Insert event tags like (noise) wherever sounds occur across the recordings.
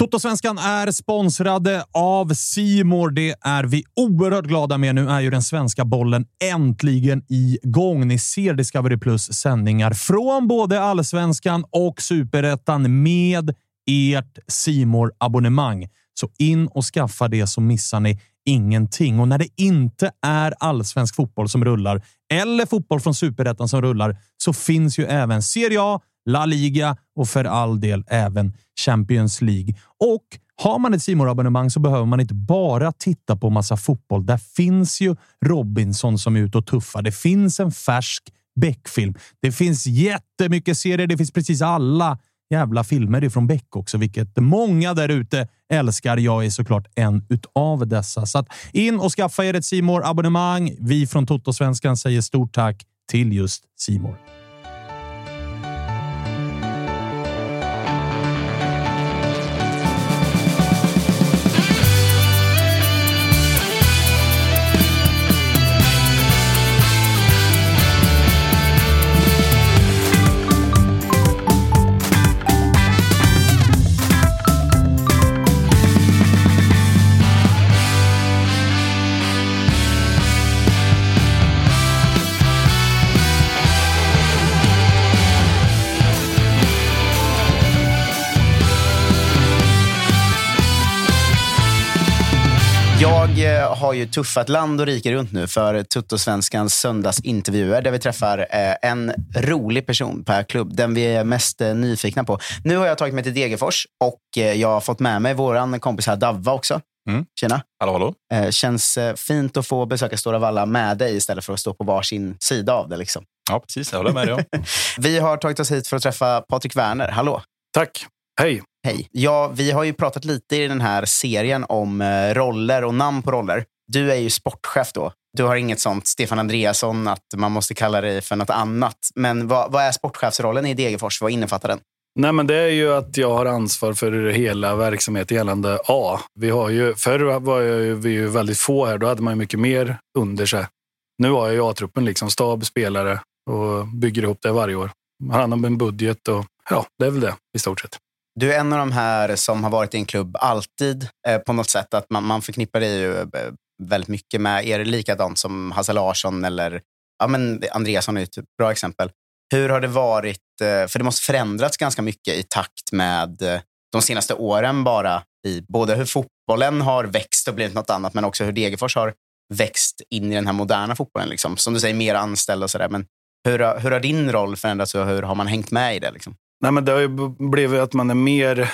Totosvenskan är sponsrade av Simor. Det är vi oerhört glada med. Nu är ju den svenska bollen äntligen igång. Ni ser Discovery Plus sändningar från både allsvenskan och superettan med ert simor abonnemang Så in och skaffa det så missar ni ingenting. Och när det inte är allsvensk fotboll som rullar eller fotboll från superettan som rullar så finns ju även Serie A, La Liga och för all del även Champions League. Och har man ett simor abonnemang så behöver man inte bara titta på massa fotboll. Där finns ju Robinson som är ute och tuffar. Det finns en färsk Beck-film. Det finns jättemycket serier. Det finns precis alla jävla filmer ifrån Beck också, vilket många där ute älskar. Jag är såklart en utav dessa. Så in och skaffa er ett simor abonnemang Vi från Toto-svenskan säger stort tack till just Simor. Har ju tuffat land och rike runt nu för Tuttosvenskans söndagsintervjuer där vi träffar eh, en rolig person per klubb. Den vi är mest eh, nyfikna på. Nu har jag tagit mig till Degerfors och jag har fått med mig vår kompis här Davva också. Mm. Tjena. Hallå, hallå. Känns fint att få besöka Stora Valla med dig istället för att stå på varsin sida av det. Liksom. Ja, precis. Jag håller med dig. (laughs) vi har tagit oss hit för att träffa Patrik Werner. Hallå. Tack. Hej. Hej. Ja, vi har ju pratat lite i den här serien om eh, roller och namn på roller. Du är ju sportchef då. Du har inget sånt Stefan Andreasson, att man måste kalla dig för något annat. Men vad, vad är sportchefsrollen i Degerfors? Vad innefattar den? Nej, men det är ju att jag har ansvar för hela verksamheten gällande A. Vi har ju, förr var jag, vi ju väldigt få här. Då hade man mycket mer under sig. Nu har jag ju A-truppen, liksom, stab, spelare och bygger ihop det varje år. Har hand om en budget och ja, det är väl det i stort sett. Du är en av de här som har varit i en klubb alltid eh, på något sätt. Att man, man förknippar dig ju eh, väldigt mycket med er, likadant som Hasse Larsson eller ja, men Andreasson är ett bra exempel. Hur har det varit? Eh, för det måste förändrats ganska mycket i takt med eh, de senaste åren bara. I både hur fotbollen har växt och blivit något annat, men också hur Degerfors har växt in i den här moderna fotbollen. Liksom. Som du säger, mer anställda och sådär. Men hur, hur har din roll förändrats och hur har man hängt med i det? Liksom? Nej, men det har ju blivit att man är mer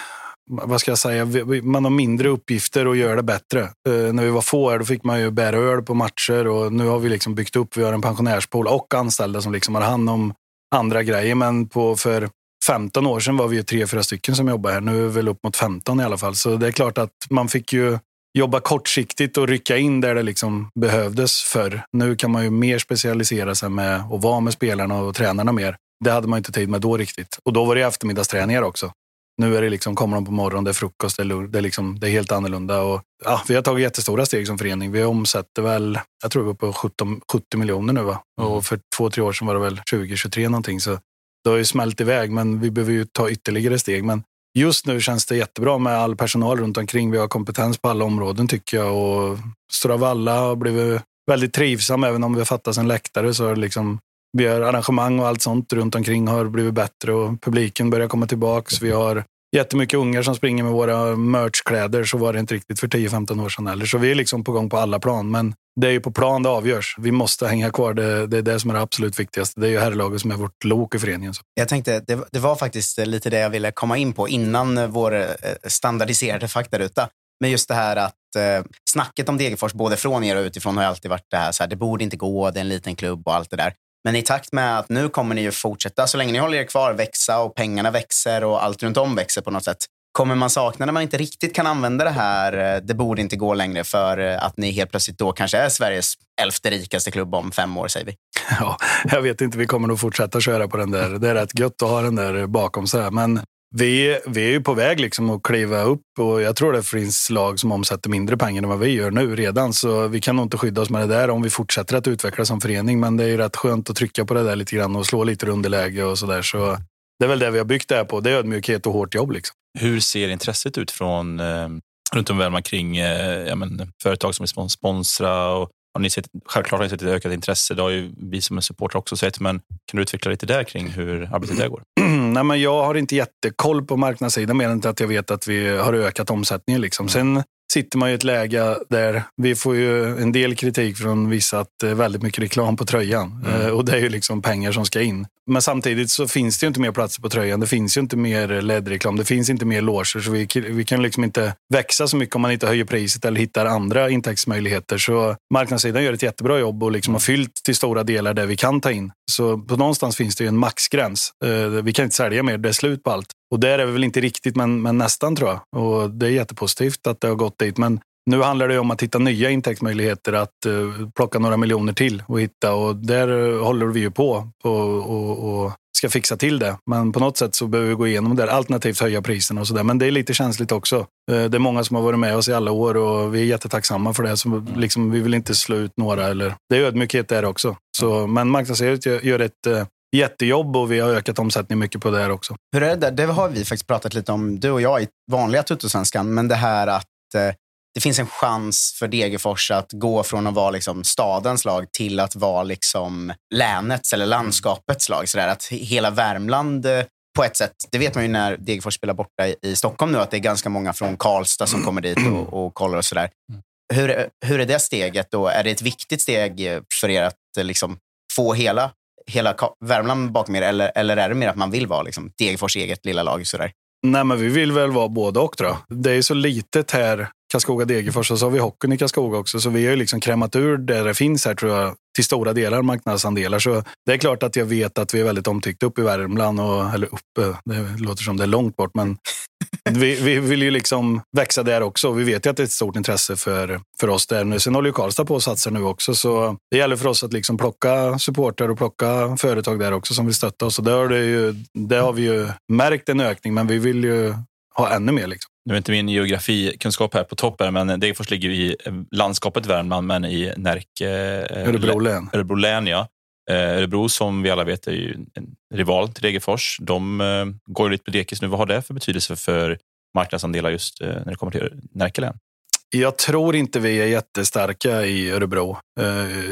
vad ska jag säga, man har mindre uppgifter och gör det bättre. Eh, när vi var få här då fick man ju bära öl på matcher och nu har vi liksom byggt upp, vi har en pensionärspool och anställda som liksom har hand om andra grejer. Men på, för 15 år sedan var vi ju tre, fyra stycken som jobbade här. Nu är vi väl upp mot 15 i alla fall. Så det är klart att man fick ju jobba kortsiktigt och rycka in där det liksom behövdes förr. Nu kan man ju mer specialisera sig med att vara med spelarna och tränarna mer. Det hade man inte tid med då riktigt. Och då var det eftermiddagsträningar också. Nu är det liksom, kommer de på morgonen, det är frukost, det är, det är, liksom, det är helt annorlunda. Och, ja, vi har tagit jättestora steg som förening. Vi omsätter väl, jag tror vi är på 17, 70 miljoner nu. Va? Mm. Och för två, tre år sedan var det väl 20, 23 någonting. Så det har ju smält iväg, men vi behöver ju ta ytterligare steg. Men just nu känns det jättebra med all personal runt omkring. Vi har kompetens på alla områden tycker jag. Och Stravalla har blivit väldigt trivsam, även om vi har fattat en läktare. Så liksom, vi har arrangemang och allt sånt runt omkring har blivit bättre och publiken börjar komma tillbaks. Vi har jättemycket ungar som springer med våra merchkläder. Så var det inte riktigt för 10-15 år sedan heller. Så vi är liksom på gång på alla plan. Men det är ju på plan det avgörs. Vi måste hänga kvar. Det, det är det som är det absolut viktigaste. Det är ju herrlaget som är vårt lok i föreningen. Så. Jag tänkte, det, det var faktiskt lite det jag ville komma in på innan vår eh, standardiserade faktaruta. Men just det här att eh, snacket om Degerfors, både från er och utifrån, har alltid varit det här, så här, det borde inte gå, det är en liten klubb och allt det där. Men i takt med att nu kommer ni ju fortsätta, så länge ni håller er kvar, växa och pengarna växer och allt runt om växer på något sätt. Kommer man sakna när man inte riktigt kan använda det här, eh, det borde inte gå längre, för eh, att ni helt plötsligt då kanske är Sveriges elfte rikaste klubb om fem år, säger vi? (laughs) Ja, jag vet inte, vi kommer nog fortsätta köra på den där. Det är rätt gött att ha den där bakom sig. Men vi, vi är ju på väg liksom att kliva upp och jag tror det finns lag som omsätter mindre pengar än vad vi gör nu redan. Så vi kan nog inte skydda oss med det där om vi fortsätter att utvecklas som förening. Men det är ju rätt skönt att trycka på det där lite grann och slå lite underläge och sådär. Så det är väl det vi har byggt det här på. Det är ödmjukhet och hårt jobb. Liksom. Hur ser intresset ut från eh, runt om Värmland kring eh, ja, men, företag som vill sponsra? Och, har ni sett, självklart har ni sett ett ökat intresse. Det har ju vi som en supporter också sett. Men kan du utveckla lite där kring hur arbetet där går? (clears throat) Nej, men jag har inte jättekoll på marknadssidan mer än att jag vet att vi har ökat omsättningen. Liksom. Sen sitter man i ett läge där vi får ju en del kritik från vissa att det är väldigt mycket reklam på tröjan. Mm. Eh, och det är ju liksom pengar som ska in. Men samtidigt så finns det ju inte mer platser på tröjan. Det finns ju inte mer LED-reklam. Det finns inte mer loger. Så vi, vi kan liksom inte växa så mycket om man inte höjer priset eller hittar andra intäktsmöjligheter. Så marknadssidan gör ett jättebra jobb och liksom har fyllt till stora delar det vi kan ta in. Så på någonstans finns det ju en maxgräns. Eh, vi kan inte sälja mer. Det är slut på allt. Och där är vi väl inte riktigt, men, men nästan tror jag. Och det är jättepositivt att det har gått dit. Men nu handlar det om att hitta nya intäktsmöjligheter, att uh, plocka några miljoner till och hitta. Och där eh, håller vi ju på, och, och, och, ska fixa till det. Men på något sätt så behöver vi gå igenom det, alternativt höja priserna och sådär. Men det är lite känsligt också. Uh, det är många som har varit med oss i alla år och vi är jättetacksamma för det. Så, liksom, vi vill inte slå ut några. Eller, det är ödmjukhet där också. Så, men marknadsföringen gör ett jättejobb och vi har ökat omsättningen mycket på det här också. Hur är det där? Det har vi faktiskt pratat lite om, du och jag, i vanliga Tuttosvenskan. Men det här att eh, det finns en chans för Degerfors att gå från att vara liksom stadens lag till att vara liksom länets eller landskapets lag. Så där, att hela Värmland eh, på ett sätt, det vet man ju när Degerfors spelar borta i, i Stockholm nu, att det är ganska många från Karlstad som kommer dit och, och kollar och sådär. Hur, hur är det steget då? Är det ett viktigt steg för er att eh, liksom få hela hela Värmland bakom er eller, eller är det mer att man vill vara liksom, Degerfors eget lilla lag? Sådär? Nej, men vi vill väl vara både och. Tror jag. Det är så litet här, Karlskoga-Degerfors, och så har vi hockeyn i Karlskoga också. Så vi har ju liksom krämat ur det det finns här, tror jag, till stora delar marknadsandelar. Så det är klart att jag vet att vi är väldigt omtyckta uppe i Värmland, och, eller uppe, det låter som det är långt bort, men (laughs) vi, vi vill ju liksom växa där också. Vi vet ju att det är ett stort intresse för, för oss där. Sen håller ju Karlstad på att satsa nu också, så det gäller för oss att liksom plocka supporter och plocka företag där också som vill stötta oss. Och det har, det ju, det har vi ju märkt en ökning, men vi vill ju ha ännu mer. Liksom. Nu är inte min geografikunskap här på toppen, men Degerfors ligger i landskapet Värmland, men i Närke... Eh, Örebro län. Örebro län, ja. Eh, Örebro som vi alla vet är ju en rival till Degerfors. De eh, går lite på dekis nu. Vad har det för betydelse för marknadsandelar just när det kommer till Närke län? Jag tror inte vi är jättestarka i Örebro.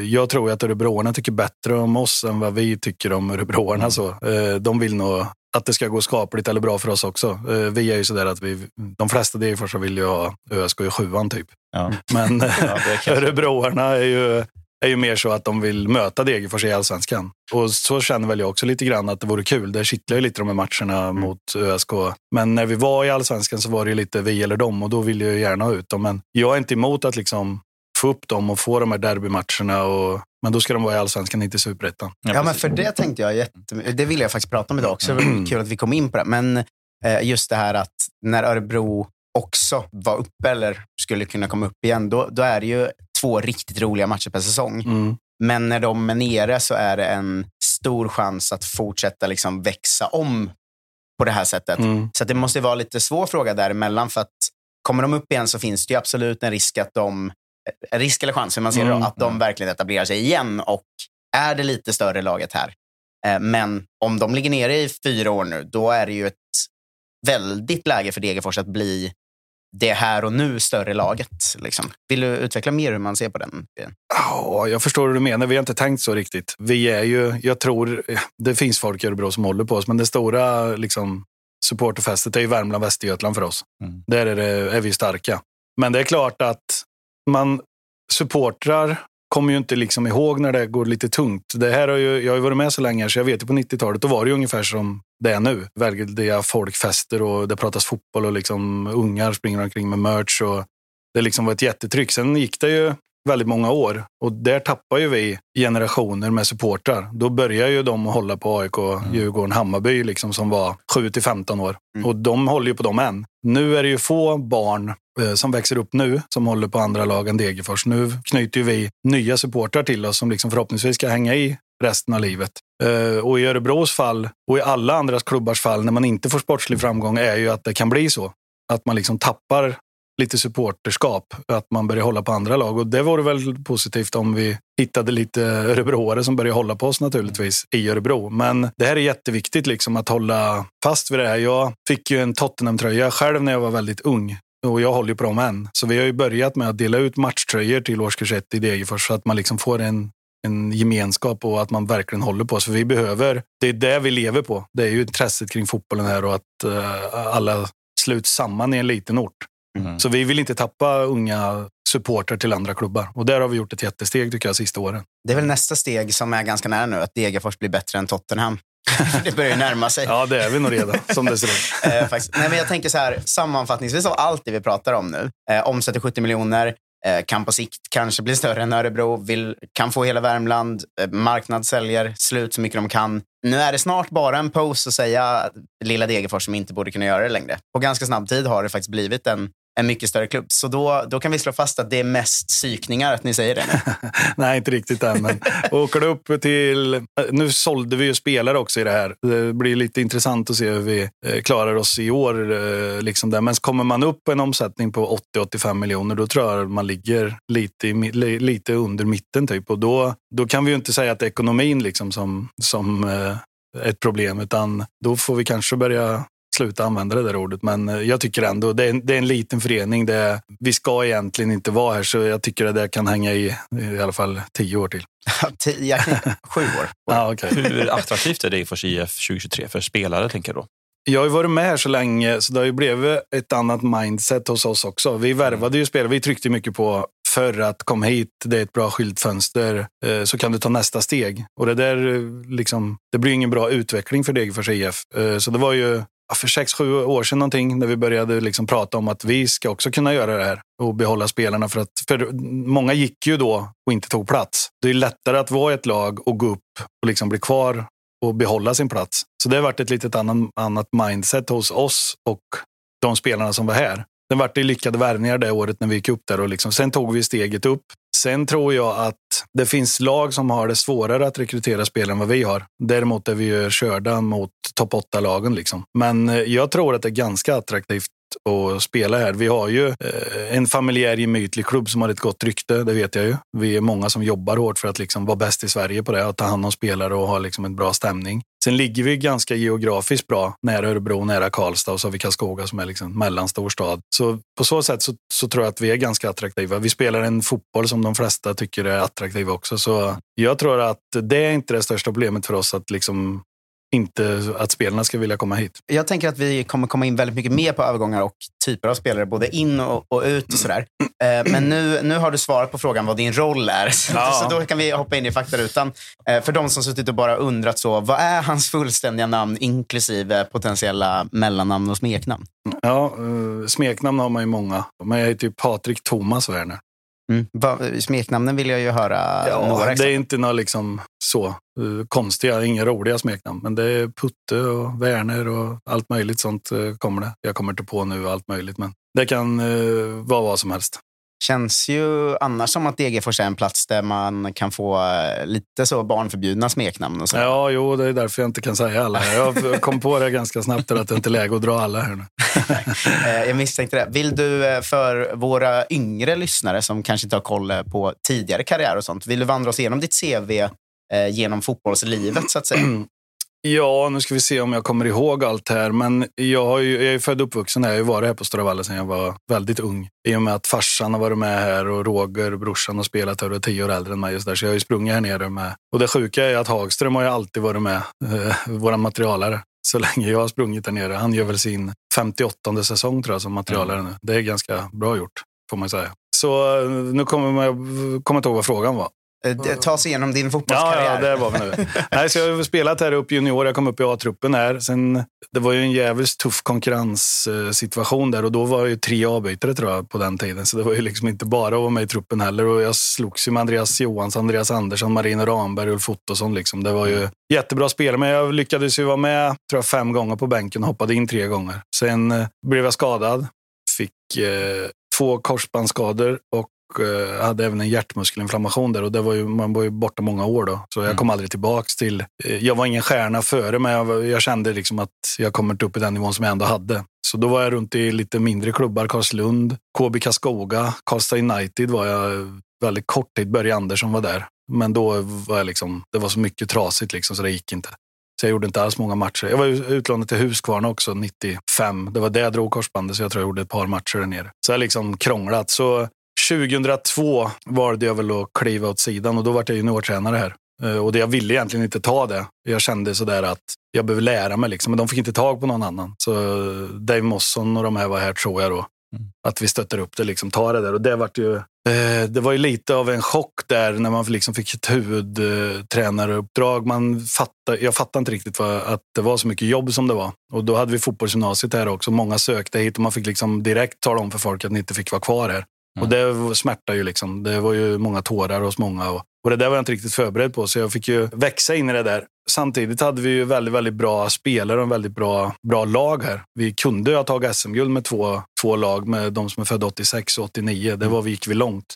Jag tror att örebroarna tycker bättre om oss än vad vi tycker om örebroarna. Mm. De vill nog att det ska gå skapligt eller bra för oss också. Vi är ju sådär att vi, de flesta Degerforsar vill ju ha ÖSK i sjuan typ. Ja. Men (laughs) ja, (laughs) örebroarna är ju är ju mer så att de vill möta Degerfors i allsvenskan. Och så känner väl jag också lite grann att det vore kul. Det kittlar ju lite de här matcherna mm. mot ÖSK. Men när vi var i allsvenskan så var det lite vi eller dem och då vill jag gärna ha ut dem. Men jag är inte emot att liksom få upp dem och få de här derbymatcherna. Och, men då ska de vara i allsvenskan, inte i superettan. Ja, ja, men för det tänkte jag jättemycket. Det vill jag faktiskt prata om idag också. Det var kul att vi kom in på det. Men eh, just det här att när Örebro också var uppe eller skulle kunna komma upp igen, då, då är det ju två riktigt roliga matcher per säsong. Mm. Men när de är nere så är det en stor chans att fortsätta liksom växa om på det här sättet. Mm. Så det måste vara lite svår fråga däremellan. För att kommer de upp igen så finns det absolut en risk att de, risk eller chans hur man ser mm. det, att de verkligen etablerar sig igen och är det lite större laget här. Eh, men om de ligger nere i fyra år nu, då är det ju ett väldigt läge för Degerfors att bli det här och nu större laget. Liksom. Vill du utveckla mer hur man ser på den? Ja, jag förstår hur du menar. Vi har inte tänkt så riktigt. Vi är ju, jag tror, det finns folk i Örebro som håller på oss, men det stora liksom, supporterfästet är ju Värmland, Västergötland för oss. Mm. Där är, det, är vi starka. Men det är klart att man supportrar kommer ju inte liksom ihåg när det går lite tungt. Det här har ju, jag har ju varit med så länge så jag vet ju på 90-talet, då var det ju ungefär som det är nu. Väldiga folkfester och det pratas fotboll och liksom ungar springer omkring med merch. Och det liksom var ett jättetryck. Sen gick det ju väldigt många år och där tappar ju vi generationer med supportrar. Då börjar ju de hålla på AIK, mm. Djurgården, Hammarby liksom, som var 7 till 15 år. Mm. Och de håller ju på dem än. Nu är det ju få barn eh, som växer upp nu som håller på andra lag än Degerfors. Nu knyter ju vi nya supportrar till oss som liksom förhoppningsvis ska hänga i resten av livet. Eh, och i Örebros fall och i alla andras klubbars fall när man inte får sportslig framgång är ju att det kan bli så. Att man liksom tappar lite supporterskap, att man börjar hålla på andra lag. Och det vore väl positivt om vi hittade lite örebroare som börjar hålla på oss naturligtvis i Örebro. Men det här är jätteviktigt liksom att hålla fast vid det här. Jag fick ju en Tottenham-tröja själv när jag var väldigt ung. Och jag håller ju på dem än. Så vi har ju börjat med att dela ut matchtröjor till årskurs 1 i Degerfors så att man liksom får en en gemenskap och att man verkligen håller på oss. För vi behöver, det är det vi lever på. Det är ju intresset kring fotbollen här och att uh, alla sluts samman i en liten ort. Mm. Så vi vill inte tappa unga supportrar till andra klubbar. Och där har vi gjort ett jättesteg tycker jag sista åren. Det är väl nästa steg som är ganska nära nu, att Degerfors blir bättre än Tottenham. (laughs) det börjar ju närma sig. Ja, det är vi nog redan, som det ser ut. (laughs) eh, Nej, men jag tänker så här, sammanfattningsvis av allt det vi pratar om nu. Eh, omsätter 70 miljoner, eh, kan på sikt kanske bli större än Örebro, vill, kan få hela Värmland, eh, marknad säljer slut så mycket de kan. Nu är det snart bara en post att säga lilla Degerfors som inte borde kunna göra det längre. På ganska snabb tid har det faktiskt blivit en en mycket större klubb. Så då, då kan vi slå fast att det är mest psykningar att ni säger det. (laughs) Nej, inte riktigt än. Men åker du upp till... Nu sålde vi ju spelare också i det här. Det blir lite intressant att se hur vi eh, klarar oss i år. Eh, liksom där. Men kommer man upp på en omsättning på 80-85 miljoner, då tror jag man ligger lite, lite under mitten. Typ. Och då, då kan vi ju inte säga att det är ekonomin liksom som, som eh, ett problem, utan då får vi kanske börja sluta använda det där ordet. Men eh, jag tycker ändå, det är, en, det är en liten förening. Det är, vi ska egentligen inte vara här, så jag tycker att det kan hänga i i alla fall tio år till. tio, (laughs) sju år. (laughs) ah, okay. Hur attraktivt är det för IF 2023 för spelare, tänker jag då? Jag har ju varit med här så länge, så det har ju blivit ett annat mindset hos oss också. Vi värvade ju spelare. Vi tryckte mycket på för att komma hit, det är ett bra skyltfönster, eh, så kan du ta nästa steg. Och det där, eh, liksom, det blir ingen bra utveckling för Degerfors IF. Så det var ju för sex, sju år sedan någonting, när vi började liksom prata om att vi ska också kunna göra det här och behålla spelarna. För, att, för många gick ju då och inte tog plats. Det är lättare att vara ett lag och gå upp och liksom bli kvar och behålla sin plats. Så det har varit ett litet annan, annat mindset hos oss och de spelarna som var här. Det vart lyckade värvningar det året när vi gick upp där. Och liksom, sen tog vi steget upp. Sen tror jag att det finns lag som har det svårare att rekrytera spelare än vad vi har. Däremot är vi ju körda mot topp 8-lagen. Liksom. Men eh, jag tror att det är ganska attraktivt att spela här. Vi har ju eh, en familjär gemytlig klubb som har ett gott rykte, det vet jag ju. Vi är många som jobbar hårt för att liksom vara bäst i Sverige på det, att ta hand om spelare och ha liksom en bra stämning. Sen ligger vi ganska geografiskt bra, nära Örebro, nära Karlstad och så har vi Karlskoga som är liksom mellanstor stad. Så på så sätt så, så, tror jag att vi är ganska attraktiva. Vi spelar en fotboll som de flesta tycker är attraktiv också. Så jag tror att det är inte det största problemet för oss att liksom inte att spelarna ska vilja komma hit. Jag tänker att vi kommer komma in väldigt mycket mer på övergångar och typer av spelare, både in och, och ut och sådär. Eh, men nu, nu har du svarat på frågan vad din roll är, (laughs) ja. så då kan vi hoppa in i faktarutan. Eh, för de som suttit och bara undrat så, vad är hans fullständiga namn inklusive potentiella mellannamn och smeknamn? Ja, uh, smeknamn har man ju många. Men jag heter ju Patrik Thomas Werner. Mm. Smeknamnen vill jag ju höra ja, några exempel. Det är inte några liksom så uh, konstiga, inga roliga smeknamn. Men det är Putte och Werner och allt möjligt sånt uh, kommer det. Jag kommer inte på nu allt möjligt, men det kan uh, vara vad som helst. Känns ju annars som att Degerfors är en plats där man kan få lite så barnförbjudna smeknamn. Och så. Ja, jo, det är därför jag inte kan säga alla. Jag kom på det ganska snabbt att det inte är läge att dra alla här nu. (laughs) jag misstänkte det. Vill du för våra yngre lyssnare som kanske inte har koll på tidigare karriär och sånt, vill du vandra oss igenom ditt CV genom fotbollslivet så att säga? (clears throat) Ja, nu ska vi se om jag kommer ihåg allt här. Men jag, ju, jag är född och uppvuxen här. Jag har ju varit här på Stora Valla sedan jag var väldigt ung. I och med att farsan har varit med här och Roger, brorsan, har spelat här och är tio år äldre än mig. Just där, så jag har ju sprungit här nere med. Och det sjuka är att Hagström har ju alltid varit med, eh, vår materialare. Så länge jag har sprungit där nere. Han gör väl sin 58 säsong tror jag som materialare nu. Det är ganska bra gjort, får man säga. Så eh, nu kommer jag kommer inte ihåg vad frågan var. Eh, ta sig igenom din fotbollskarriär. Ja, ja, där var vi nu. Nej, så jag har spelat här uppe junior. Jag kom upp i A-truppen här. Sen, det var ju en jävligt tuff konkurrenssituation där och då var jag ju tre avbytare tror jag på den tiden. Så det var ju liksom inte bara att vara med i truppen heller. Och jag slogs ju med Andreas Johansson, Andreas Andersson, Marino Ramberg, Ulf Ottosson. Liksom. Det var ju jättebra spelare, men jag lyckades ju vara med tror jag, fem gånger på bänken och hoppade in tre gånger. Sen eh, blev jag skadad. Fick eh, två korsbandsskador och hade även en hjärtmuskelinflammation där och det var ju, man var ju borta många år då. Så jag kom aldrig tillbaks till... Eh, jag var ingen stjärna före, men jag, jag kände liksom att jag kommit upp i den nivån som jag ändå hade. Så då var jag runt i lite mindre klubbar, Karlslund, KB Karlskoga, Karlstad United var jag väldigt kort tid. Börje Andersson var där. Men då var jag liksom, det var så mycket trasigt liksom, så det gick inte. Så jag gjorde inte alls många matcher. Jag var utlånad till Huskvarna också 95. Det var där jag drog korsbandet, så jag tror jag gjorde ett par matcher där nere. Så jag har liksom krånglat. Så 2002 valde jag väl att kliva åt sidan och då var jag juniortränare här. Eh, Och det, jag ville egentligen inte ta det. Jag kände sådär att jag behöver lära mig, liksom. men de fick inte tag på någon annan. Så Dave Mosson och de här var här tror jag då. Att vi stöttar upp det, liksom, ta det där. Och det, var ju, eh, det var ju lite av en chock där när man liksom fick ett huvudtränareuppdrag. Man fattade, jag fattade inte riktigt vad, att det var så mycket jobb som det var. Och då hade vi fotbollsgymnasiet här också. Många sökte hit och man fick liksom direkt tala om för folk att ni inte fick vara kvar här. Och det smärtar ju. Liksom. Det var ju många tårar hos många. Och, och det där var jag inte riktigt förberedd på, så jag fick ju växa in i det där. Samtidigt hade vi ju väldigt, väldigt bra spelare och väldigt bra, bra lag här. Vi kunde ju ha tagit SM-guld med två, två lag, med de som är födda 86 och 89. Det var, vi gick vi långt.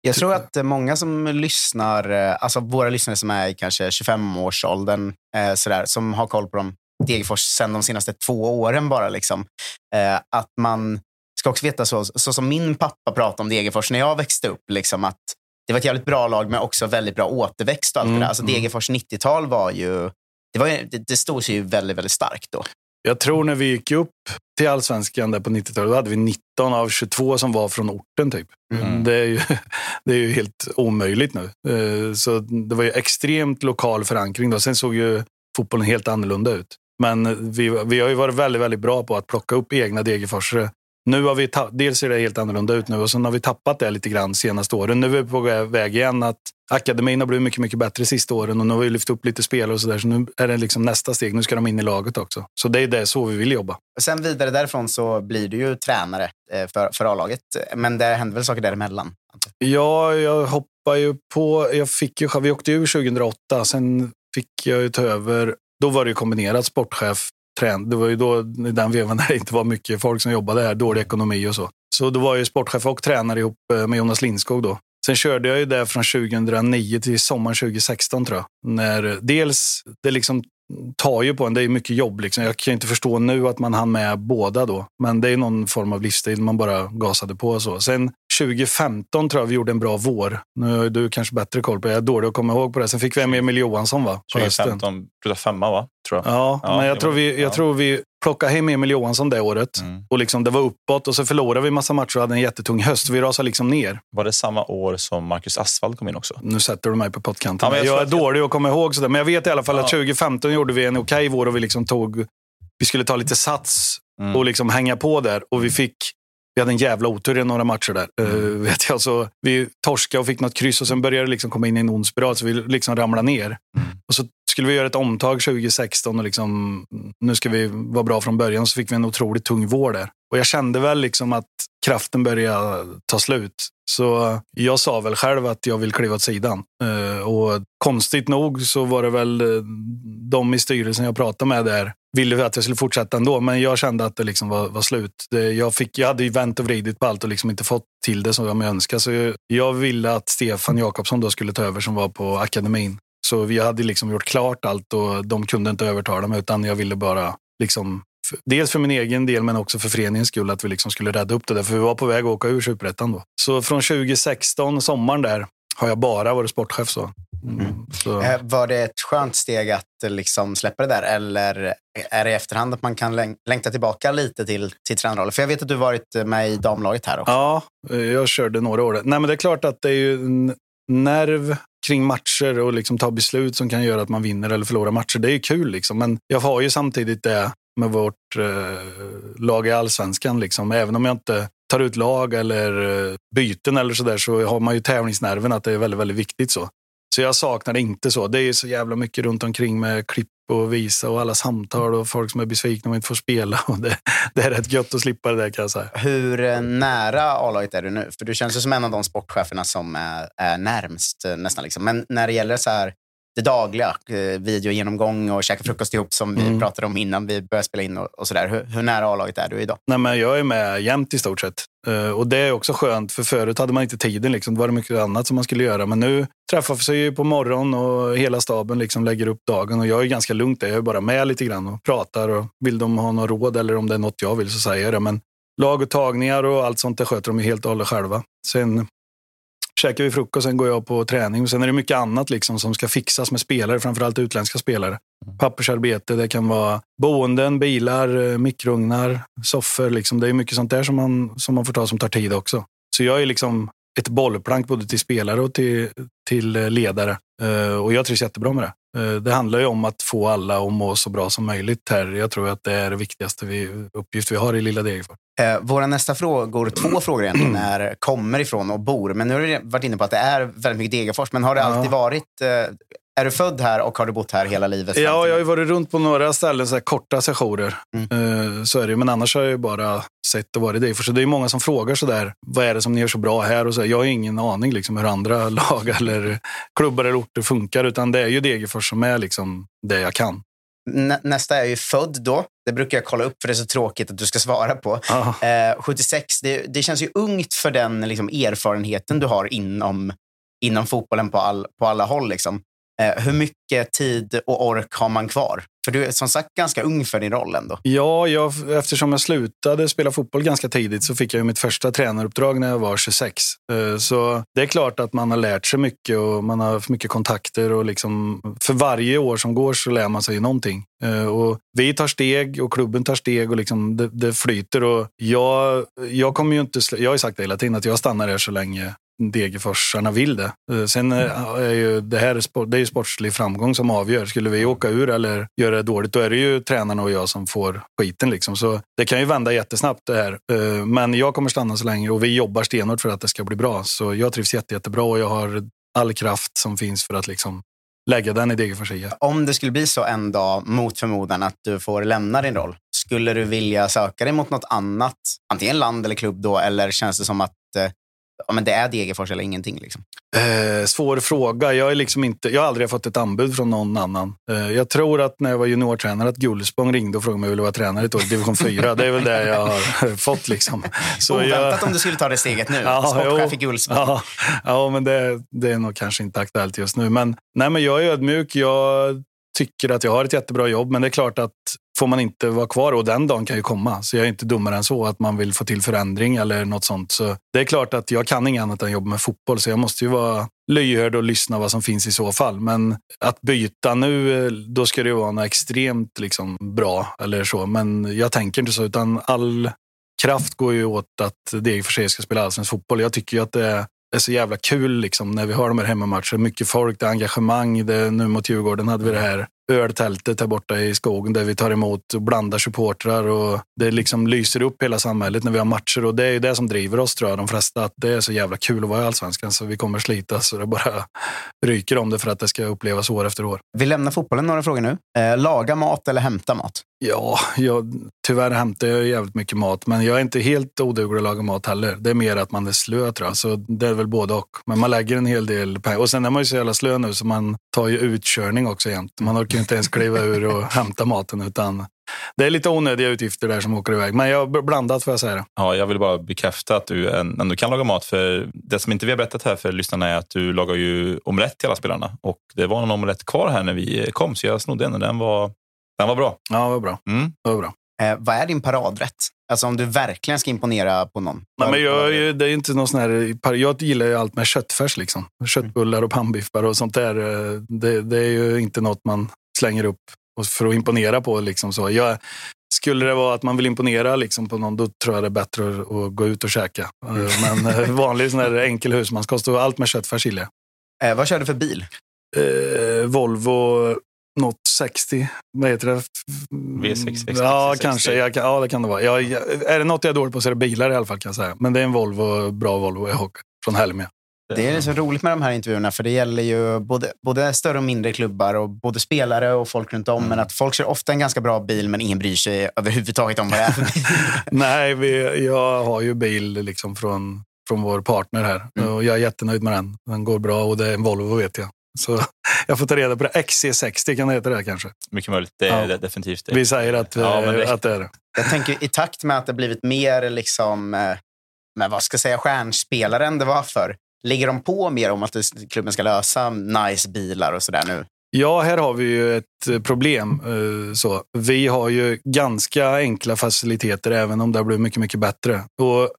Jag tror att eh, många som lyssnar, eh, alltså våra lyssnare som är i kanske 25-årsåldern, eh, sådär, som har koll på dem, Degerfors sen de senaste två åren bara, liksom, eh, att man ska också veta så, så som min pappa pratade om Degerfors när jag växte upp, liksom, att det var ett jävligt bra lag men också väldigt bra återväxt och allt det där. Alltså Degerfors 90-tal var ju, det, var ju, det, det stod sig ju väldigt, väldigt starkt då. Jag tror när vi gick upp till allsvenskan där på 90-talet, då hade vi 19 av 22 som var från orten. typ. Det, är ju, (laughs) det är ju helt omöjligt nu. Eh, Så det var ju extremt lokal förankring. Då. Sen såg ju fotbollen helt annorlunda ut. Men vi, vi har ju varit väldigt, väldigt bra på att plocka upp egna Degerforsare. Nu har vi dels ser det helt annorlunda ut nu och sen har vi tappat det lite grann senaste åren. Nu är vi på väg igen att akademin har blivit mycket, mycket bättre sista åren och nu har vi lyft upp lite spelare och sådär. Så nu är det liksom nästa steg. Nu ska de in i laget också. Så det är det så vi vill jobba. Sen vidare därifrån så blir du ju tränare eh, för, för A-laget. Men det händer väl saker däremellan? Ja, jag hoppar ju på. Jag fick ju, vi åkte ur 2008. Sen fick jag ju ta över. Då var det ju kombinerat sportchef, trend. Det var ju då i den vevan (laughs) när det inte var mycket folk som jobbade här. Dålig ekonomi och så. Så då var jag sportchef och tränare ihop eh, med Jonas Lindskog då. Sen körde jag ju där från 2009 till sommaren 2016 tror jag. När dels, det liksom tar ju på en, det är mycket jobb. Liksom. Jag kan ju inte förstå nu att man hann med båda då. Men det är någon form av livsstil, man bara gasade på och så. Sen 2015 tror jag vi gjorde en bra vår. Nu har du kanske bättre koll på det. Jag är dålig att komma ihåg på det. Sen fick vi med Emil Johansson va? På hösten. 2015 slutade femma, va? Tror jag. Ja, Ja, men jag tror, vi, jag ja. tror vi plockade hem Emil Johansson det året. Mm. Och liksom, det var uppåt och så förlorade vi massa matcher och hade en jättetung höst. Vi rasade liksom ner. Var det samma år som Marcus Asfalt kom in också? Nu sätter du mig på pottkanten. Ja, jag jag är att dålig att komma ihåg sådär. Men jag vet i alla fall att Ja. 2015 gjorde vi en okej vår och vi liksom tog... Vi skulle ta lite sats Mm. och liksom hänga på där. Och vi fick... Vi hade en jävla otur i några matcher där. Mm. Eh, vet jag, så vi torskade och fick något kryss och sen började det liksom komma in i en ond spiral. Så vi liksom ramlade ner. Mm. Och så skulle vi göra ett omtag 2016 och liksom, nu ska vi vara bra från början. Så fick vi en otroligt tung vår där. Och jag kände väl liksom att kraften började ta slut. Så jag sa väl själv att jag vill kliva åt sidan. Eh, och konstigt nog så var det väl eh, de i styrelsen jag pratade med där ville att jag skulle fortsätta ändå. Men jag kände att det liksom var, var slut. Det, jag, fick, jag hade ju vänt och vridit på allt och liksom inte fått till det som jag önskade. Så jag, jag ville att Stefan Jakobsson då skulle ta över som var på akademin. Så vi hade liksom gjort klart allt och de kunde inte övertala mig utan jag ville bara liksom Dels för min egen del men också för föreningens skull att vi liksom skulle rädda upp det där. För vi var på väg att åka ur Superettan då. Så från 2016, sommaren där, har jag bara varit sportchef. Så. Mm. Så. Eh, Var det ett skönt steg att eh, liksom släppa det där eller är det i efterhand att man kan läng- längta tillbaka lite till, till tränarrollen? För jag vet att du varit med i damlaget här också. Ja, eh, jag körde några år. Nej, men det är klart att det är ju nerv kring matcher och liksom ta beslut som kan göra att man vinner eller förlorar matcher. Det är ju kul, liksom. men jag har ju samtidigt det med vårt eh, lag i allsvenskan. Liksom. Även om jag inte tar ut lag eller eh, byten eller sådär så har man ju tävlingsnerven att det är väldigt, väldigt viktigt. så. Så jag saknar det inte så. Det är så jävla mycket runt omkring med klipp och visa och alla samtal och folk som är besvikna om de inte får spela. (laughs) Och det, det är rätt gött att slippa det där kan jag säga. Hur eh, nära A-laget är du nu? För du känns ju som en av de sportcheferna som är, är närmst eh, nästan. Liksom. Men när det gäller så här, det dagliga, eh, videogenomgång och käka frukost ihop som vi Mm. pratade om innan vi började spela in och, och sådär. Hur, hur nära A-laget är du idag? Nej, men jag är med jämt i stort sett. Eh, och det är också skönt, för förut hade man inte tiden. Liksom. Det var mycket annat som man skulle göra. Men nu träffar vi sig ju på morgonen och hela staben liksom lägger upp dagen. Och jag är ganska lugnt där. Jag är bara med lite grann och pratar. Och vill de ha något råd eller om det är något jag vill så säger jag det. Men lag och tagningar och allt sånt det sköter de helt och hållet själva. Sen käkar vi frukost, sen går jag på träning. Och sen är det mycket annat liksom som ska fixas med spelare, framförallt utländska spelare. Pappersarbete, det kan vara boenden, bilar, eh, mikrougnar, soffor. Liksom. Det är mycket sånt där som man, som man får ta som tar tid också. Så jag är liksom ett bollplank både till spelare och till, till eh, ledare. Eh, och jag trivs jättebra med det. Det handlar ju om att få alla att må så bra som möjligt här. Jag tror att det är det viktigaste vi, uppgift vi har i Lilla Degerfors. Våra nästa frågor, två frågor egentligen, är kommer ifrån och bor. Men nu har du varit inne på att det är väldigt mycket Degerfors. Men har det Ja. alltid varit... Är du född här och har du bott här hela livet? Ja, jag har ju varit runt på några ställen, så korta sessioner. Eh, Så är det ju. Men annars har jag ju bara sett och varit i Degerfors. Så det är många som frågar så där, vad är det som ni gör så bra här? Och så, jag har ingen aning liksom, hur andra (laughs) lag eller klubbar eller orter funkar. Utan det är ju Degerfors som är liksom det jag kan. Nä- Nästa är ju född då. Det brukar jag kolla upp för det är så tråkigt att du ska svara på. Eh, 76, det, det känns ju ungt för den liksom, erfarenheten du har inom, inom fotbollen på, all, på alla håll. Liksom. Eh, hur mycket tid och ork har man kvar? För du är som sagt ganska ung för din roll ändå. Ja, jag, eftersom jag slutade spela fotboll ganska tidigt så fick jag ju mitt första tränaruppdrag när jag var 26. Eh, Så det är klart att man har lärt sig mycket och man har haft mycket kontakter. Och liksom, för varje år som går så lär man sig någonting. Eh, Och vi tar steg och klubben tar steg och liksom det, det flyter. Och jag, jag, kommer ju inte, jag har ju sagt det hela tiden att jag stannar här så länge Degerforsarna vill det. Eh, Sen eh, är ju det här det är ju sportslig framgång som avgör. Skulle vi åka ur eller göra det dåligt, då är det ju tränarna och jag som får skiten. Liksom. Så det kan ju vända jättesnabbt det här. Eh, Men jag kommer stanna så länge och vi jobbar stenhårt för att det ska bli bra. Så jag trivs jätte, jättebra och jag har all kraft som finns för att liksom lägga den i Degerfors. Om det skulle bli så en dag, mot förmodan, att du får lämna din roll, skulle du vilja söka dig mot något annat? Antingen land eller klubb då, eller känns det som att ja, men det är Degerfors eller ingenting? Liksom? Eh, svår fråga. Jag, är liksom inte, jag har aldrig fått ett anbud från någon annan. Eh, jag tror att när jag var juniortränare att Gullspång ringde och frågade om jag ville vara tränare ett år i division 4. Det är väl det jag har fått. Liksom. Så Oväntat jag, om du skulle ta det steget nu. (laughs) Ja, Sportchef i Gullspång. Ja, ja men det, det är nog kanske inte aktuellt just nu. Men, nej, men jag är ödmjuk. Jag tycker att jag har ett jättebra jobb, men det är klart att får man inte vara kvar och den dagen kan ju komma. Så jag är inte dummare än så att man vill få till förändring eller något sånt. Så det är klart att jag kan inget annat än jobba med fotboll, så jag måste ju vara lyhörd och lyssna vad som finns i så fall. Men att byta nu, då ska det ju vara något extremt liksom, bra eller så. Men jag tänker inte så, utan all kraft går ju åt att Degerfors ska spela allsvensk fotboll. Jag tycker ju att det är är så jävla kul liksom, när vi har de här hemmamatcherna. Mycket folk, det är engagemang. Det, nu mot Djurgården hade vi det här öltältet här borta i skogen där vi tar emot och blandar supportrar. Och det liksom lyser upp hela samhället när vi har matcher. Och Det är ju det som driver oss, tror jag, de flesta. Att det är så jävla kul att vara i Allsvenskan. Så vi kommer slita så det bara ryker om det för att det ska upplevas år efter år. Vi lämnar fotbollen några frågor nu. Eh, laga mat eller hämta mat? Ja, jag, tyvärr hämtar jag jävligt mycket mat, men jag är inte helt oduglig att laga mat heller. Det är mer att man är slö tror jag, så det är väl både och. Men man lägger en hel del pengar. Och sen är man ju så jävla slö nu så man tar ju utkörning också jämt. Man orkar ju inte ens kliva ur och (laughs) hämta maten utan det är lite onödiga utgifter där som åker iväg. Men jag har blandat får jag säga. Ja, jag vill bara bekräfta att du ändå kan laga mat. För Det som inte vi har berättat här för lyssnarna är att du lagar ju omelett till alla spelarna. Och det var en omelett kvar här när vi kom, så jag snodde en och den var, den var bra. Ja, vad bra. Mm. Det var bra. Eh, vad är din paradrätt? Alltså om du verkligen ska imponera på någon. Nej, men jag, det är inte någon sån här, jag gillar ju allt med köttfärs. Liksom. Köttbullar och pannbiffar och sånt där. eh, Det, det är ju inte något man slänger upp och- för att imponera på. Liksom så. Jag, skulle det vara att man vill imponera liksom, på någon, då tror jag det är bättre att, att gå ut och käka. Eh, Men eh, (laughs) vanlig sån här enkel husmanskost och allt med köttfärs gillar jag. Eh, vad kör du för bil? Eh, Volvo något 60, vad heter det? V60, Ja, 60. kanske. Jag, ja, det kan det vara. Jag, jag, är det något jag är dålig på så är det bilar i alla fall kan jag säga. Men det är en Volvo, bra Volvo jag har från Helmia. Det är så roligt med de här intervjuerna, för det gäller ju både, både större och mindre klubbar och både spelare och folk runt om. Men att folk kör ofta en ganska bra bil, men ingen bryr sig överhuvudtaget om vad det är. (laughs) Nej, vi, jag har ju bil liksom från, från vår partner här och jag är jättenöjd med den. Den går bra och det är en Volvo vet jag. Så (laughs) jag får ta reda på det. XC60 kan det heta det kanske. Mycket möjligt. Det är Ja. definitivt det. Vi säger att, Ja, men eh, det- att det är det. Jag tänker i takt med att det blivit mer liksom, eh, men vad ska jag säga, stjärnspelare än det var för Ligger de på mer om att det- klubben ska lösa nice bilar och sådär nu? Ja, här har vi ju ett eh, problem. Så. Vi har ju ganska enkla faciliteter, även om det har blivit mycket, mycket bättre. Och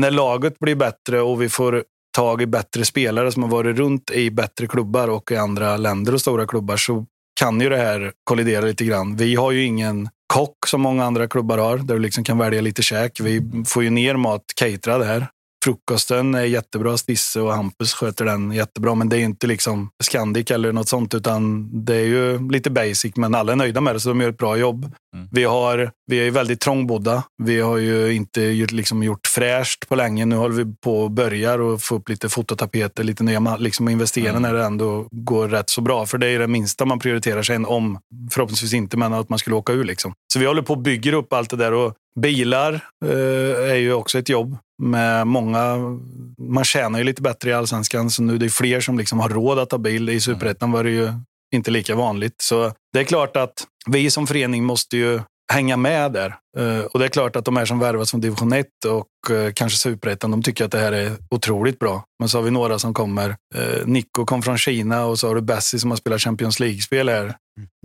när laget blir bättre och vi får tag i bättre spelare som har varit runt i bättre klubbar och i andra länder och stora klubbar så kan ju det här kollidera lite grann. Vi har ju ingen kock som många andra klubbar har, där du liksom kan välja lite käk. Vi får ju ner mat caterad här. Frukosten är jättebra. Stisse och Hampus sköter den jättebra. Men det är inte liksom Scandic eller något sånt, utan det är ju lite basic. Men alla är nöjda med det, så de gör ett bra jobb. Vi, har, vi är ju väldigt trångbodda. Vi har ju inte gjort- liksom gjort fräscht på länge. Nu håller vi på och börjar och få upp lite fototapeter, lite nya liksom investera när det ändå går rätt så bra. För det är det minsta man prioriterar sen om, förhoppningsvis inte, men att man skulle åka ur. Liksom. Så vi håller på och bygger upp allt det där. Och bilar eh, är ju också ett jobb med många... Man tjänar ju lite bättre i allsvenskan, så nu det är fler som liksom har råd att ha bil. I superettan var det ju inte lika vanligt. Så det är klart att vi som förening måste ju hänga med där. Eh, och det är klart att de här som värvas från division 1 och eh, kanske superettan, de tycker att det här är otroligt bra. Men så har vi några som kommer. Eh, Nico kom från Kina och så har du Bessie som har spelat Champions League-spel här.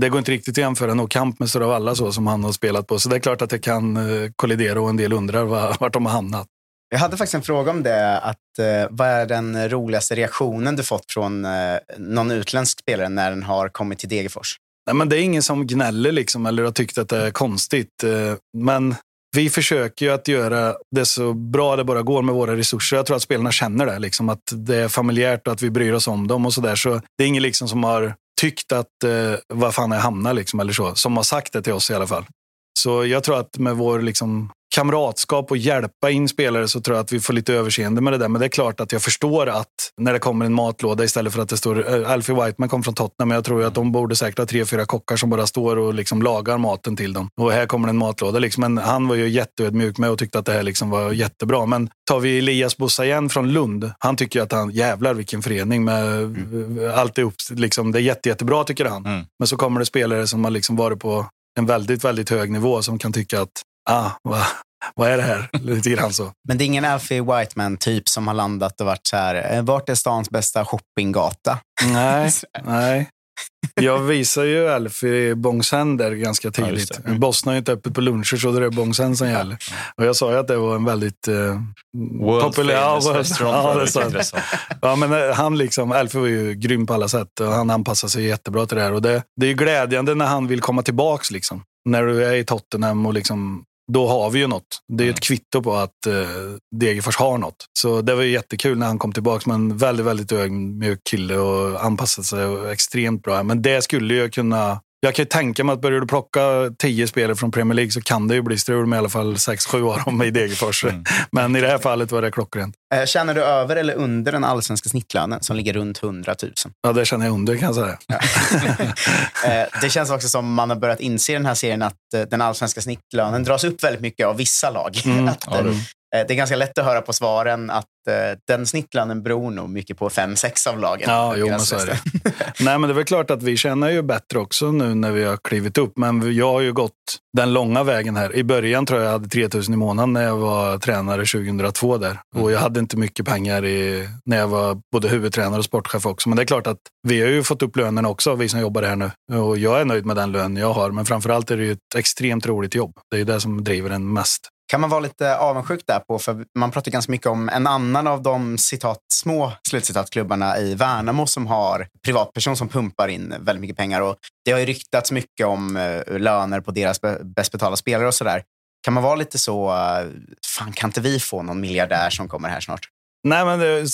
Det går inte riktigt att jämföra No Camp med Stora Valla så som han har spelat på. Så det är klart att det kan kollidera och en del undrar var- vart de har hamnat. Jag hade faktiskt en fråga om det. Att, eh, vad är den roligaste reaktionen du fått från eh, någon utländsk spelare när den har kommit till Degerfors? Nej, men det är ingen som gnäller liksom, eller har tyckt att det är konstigt. Eh, men vi försöker ju att göra det så bra det bara går med våra resurser. Jag tror att spelarna känner det, liksom, att det är familjärt och att vi bryr oss om dem och så där. Så det är ingen liksom som har tyckt att eh, vad fan är hamna liksom, eller så. Som har sagt det till oss i alla fall. Så jag tror att med vår liksom, kamratskap och hjälpa in spelare så tror jag att vi får lite överseende med det där. Men det är klart att jag förstår att när det kommer en matlåda istället för att det står... Äh, Alfie Whiteman kom från Tottenham, men jag tror att de borde säkert ha tre, fyra kockar som bara står och liksom lagar maten till dem. Och här kommer en matlåda. Liksom. Men han var ju jätteödmjuk med och tyckte att det här liksom var jättebra. Men tar vi Elias Bossa igen från Lund. Han tycker att han, jävlar vilken förening med alltihop. Liksom, det är jätte, jättebra tycker han. Men så kommer det spelare som har liksom varit på en väldigt, väldigt hög nivå som kan tycka att, ah, vad, vad är det här? Lite grann så. Men det är ingen Alfie Whiteman-typ som har landat och varit så här, eh, vart är stans bästa shoppinggata? Nej, (laughs) nej. Jag visar ju Alfie Bongsen där ganska Ja, tidigt. det. Mm. Boston har ju inte öppet på luncher så det är Bongsen som gäller. Och jag sa ju att det var en väldigt eh, World populär... Ja, restaurant ja, det. Ja, men eh, han liksom, Alfie var ju grym på alla sätt och han anpassar sig jättebra till det här. Och det, det är ju glädjande när han vill komma tillbaks. Liksom. När du är i Tottenham och liksom, då har vi ju något. Det är ett kvitto på att eh, Degerfors har något. Så det var ju jättekul när han kom tillbaks. Men väldigt, väldigt ödmjuk kille och anpassat sig och extremt bra. Men det skulle ju kunna jag kan ju tänka mig att börjar du plocka tio spelare från Premier League så kan det ju bli strul med i alla fall sex, sju av dem i Degerfors. (laughs) Men i det här fallet var det klockrent. Eh, Känner du över eller under den allsvenska snittlönen som ligger runt 100 000? Ja, det känner jag under kan jag säga. (laughs) (laughs) Eh, Det känns också som man har börjat inse i den här serien att eh, den allsvenska snittlönen dras upp väldigt mycket av vissa lag. Mm, Att, eh, Det är ganska lätt att höra på svaren att eh, den snittlönen beror nog mycket på fem, sex av lagen. Ja, jo, men så är det. (laughs) Nej, men det är väl klart att vi känner ju bättre också nu när vi har klivit upp. Men jag har ju gått den långa vägen här. I början tror jag jag hade 3000 i månaden när jag var tränare 2002 där. Och jag hade inte mycket pengar i, när jag var både huvudtränare och sportchef också. Men det är klart att vi har ju fått upp lönerna också, vi som jobbar här nu. Och jag är nöjd med den lön jag har. Men framförallt är det ju ett extremt roligt jobb. Det är ju det som driver en mest kan man vara lite avundsjuk där på, för man pratar ganska mycket om en annan av de citat, små slutcitatklubbarna i Värnamo som har privatperson som pumpar in väldigt mycket pengar. Och det har ju ryktats mycket om uh, löner på deras bäst betalda spelare och sådär. Kan man vara lite så, uh, fan kan inte vi få någon miljardär som kommer här snart? Nej, men det,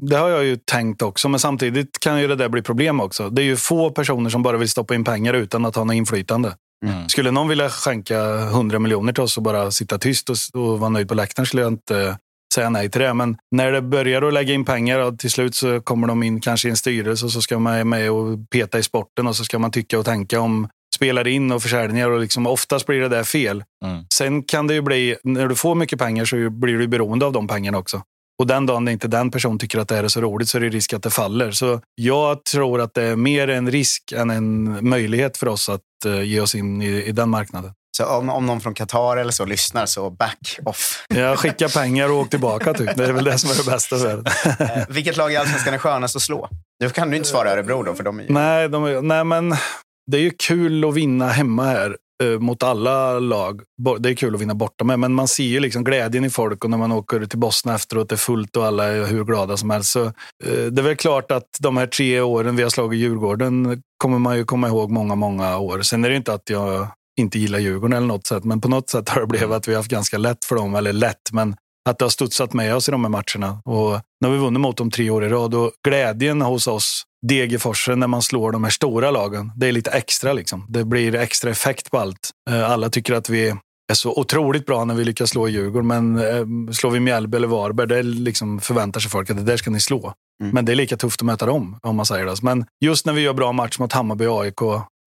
det, har jag ju tänkt också, men samtidigt kan ju det där bli problem också. Det är ju få personer som bara vill stoppa in pengar utan att ha något inflytande. Mm. Skulle någon vilja skänka 100 miljoner till oss och bara sitta tyst och, och vara nöjd på läktaren skulle jag inte säga nej till det. Men när det börjar att lägga in pengar och till slut så kommer de in kanske i en styrelse och så ska man med och peta i sporten och så ska man tycka och tänka om spelare in och försäljningar och liksom oftast blir det där fel. Mm. Sen kan det ju bli, när du får mycket pengar så blir du beroende av de pengarna också. Och den dagen inte den personen tycker att det är så roligt så är det risk att det faller. Så jag tror att det är mer en risk än en möjlighet för oss att ge oss in i, i den marknaden. Så om, om någon från Qatar eller så lyssnar, så back off. Jag skickar pengar och åk tillbaka. Typ. Det är väl det som är det bästa. För. Eh, vilket lag i Allsvenskan är skönast att slå? Nu kan du inte svara Örebro då, för de är ju... Nej, de är, nej men det är ju kul att vinna hemma här. Eh, mot alla lag. Det är kul att vinna borta med, men man ser ju liksom glädjen i folk och när man åker till Bosnien efteråt, det är fullt och alla är hur glada som helst. Så, eh, det är väl klart att de här tre åren vi har slagit Djurgården kommer man ju komma ihåg många, många år. Sen är det inte att jag inte gillar Djurgården eller något sätt, men på något sätt har det blivit att vi har haft ganska lätt för dem, eller lätt, men att det har studsat med oss i de här matcherna. Och nu har vi vunnit mot dem tre år i rad och glädjen hos oss Degerforsen när man slår de här stora lagen. Det är lite extra liksom. Det blir extra effekt på allt. Eh, alla tycker att vi är så otroligt bra när vi lyckas slå Djurgården, men eh, slår vi Mjällby eller Varberg, det liksom förväntar sig folk att det där ska ni slå. Mm. Men det är lika tufft att möta dem, om man säger det. Men just när vi gör bra match mot Hammarby, AIK,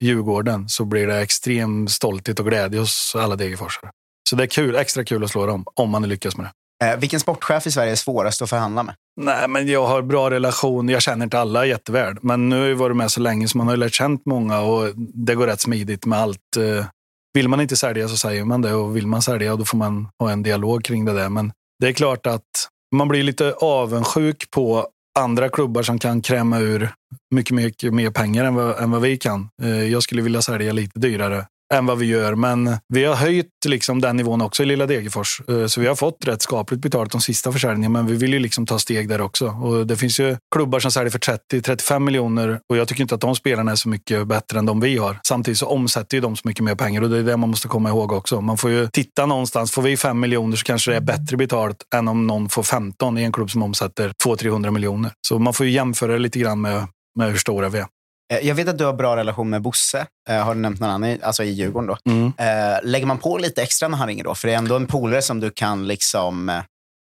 Djurgården så blir det extrem stolthet och glädje hos alla Degerforsare. Så det är kul, extra kul att slå dem, om man lyckas med det. Eh, vilken sportchef i Sverige är svårast att förhandla med? Nej, men jag har bra relation. Jag känner inte alla jätteväl, men nu har jag varit med så länge så man har lärt känt många och det går rätt smidigt med allt. Eh, vill man inte sälja så säger man det och vill man sälja då får man ha en dialog kring det där. Men det är klart att man blir lite avundsjuk på andra klubbar som kan kräma ur mycket, mycket mer pengar än vad, än vad vi kan. Eh, jag skulle vilja sälja lite dyrare än vad vi gör. Men vi har höjt liksom den nivån också i lilla Degerfors. Eh, så vi har fått rätt skapligt betalt de sista försäljningarna, men vi vill ju liksom ta steg där också. Och det finns ju klubbar som säljer för 30-35 miljoner och jag tycker inte att de spelarna är så mycket bättre än de vi har. Samtidigt så omsätter ju de så mycket mer pengar och det är det man måste komma ihåg också. Man får ju titta någonstans. Får vi 5 miljoner så kanske det är bättre betalt än om någon får 15 i en klubb som omsätter 200-300 miljoner. Så man får ju jämföra det lite grann med, med hur stora vi är. Eh, jag vet att du har bra relation med Bosse. Eh, har du nämnt någon annan? Alltså i Djurgården då. Mm. Eh, lägger man på lite extra när han ringer då? För det är ändå en polare som du kan liksom...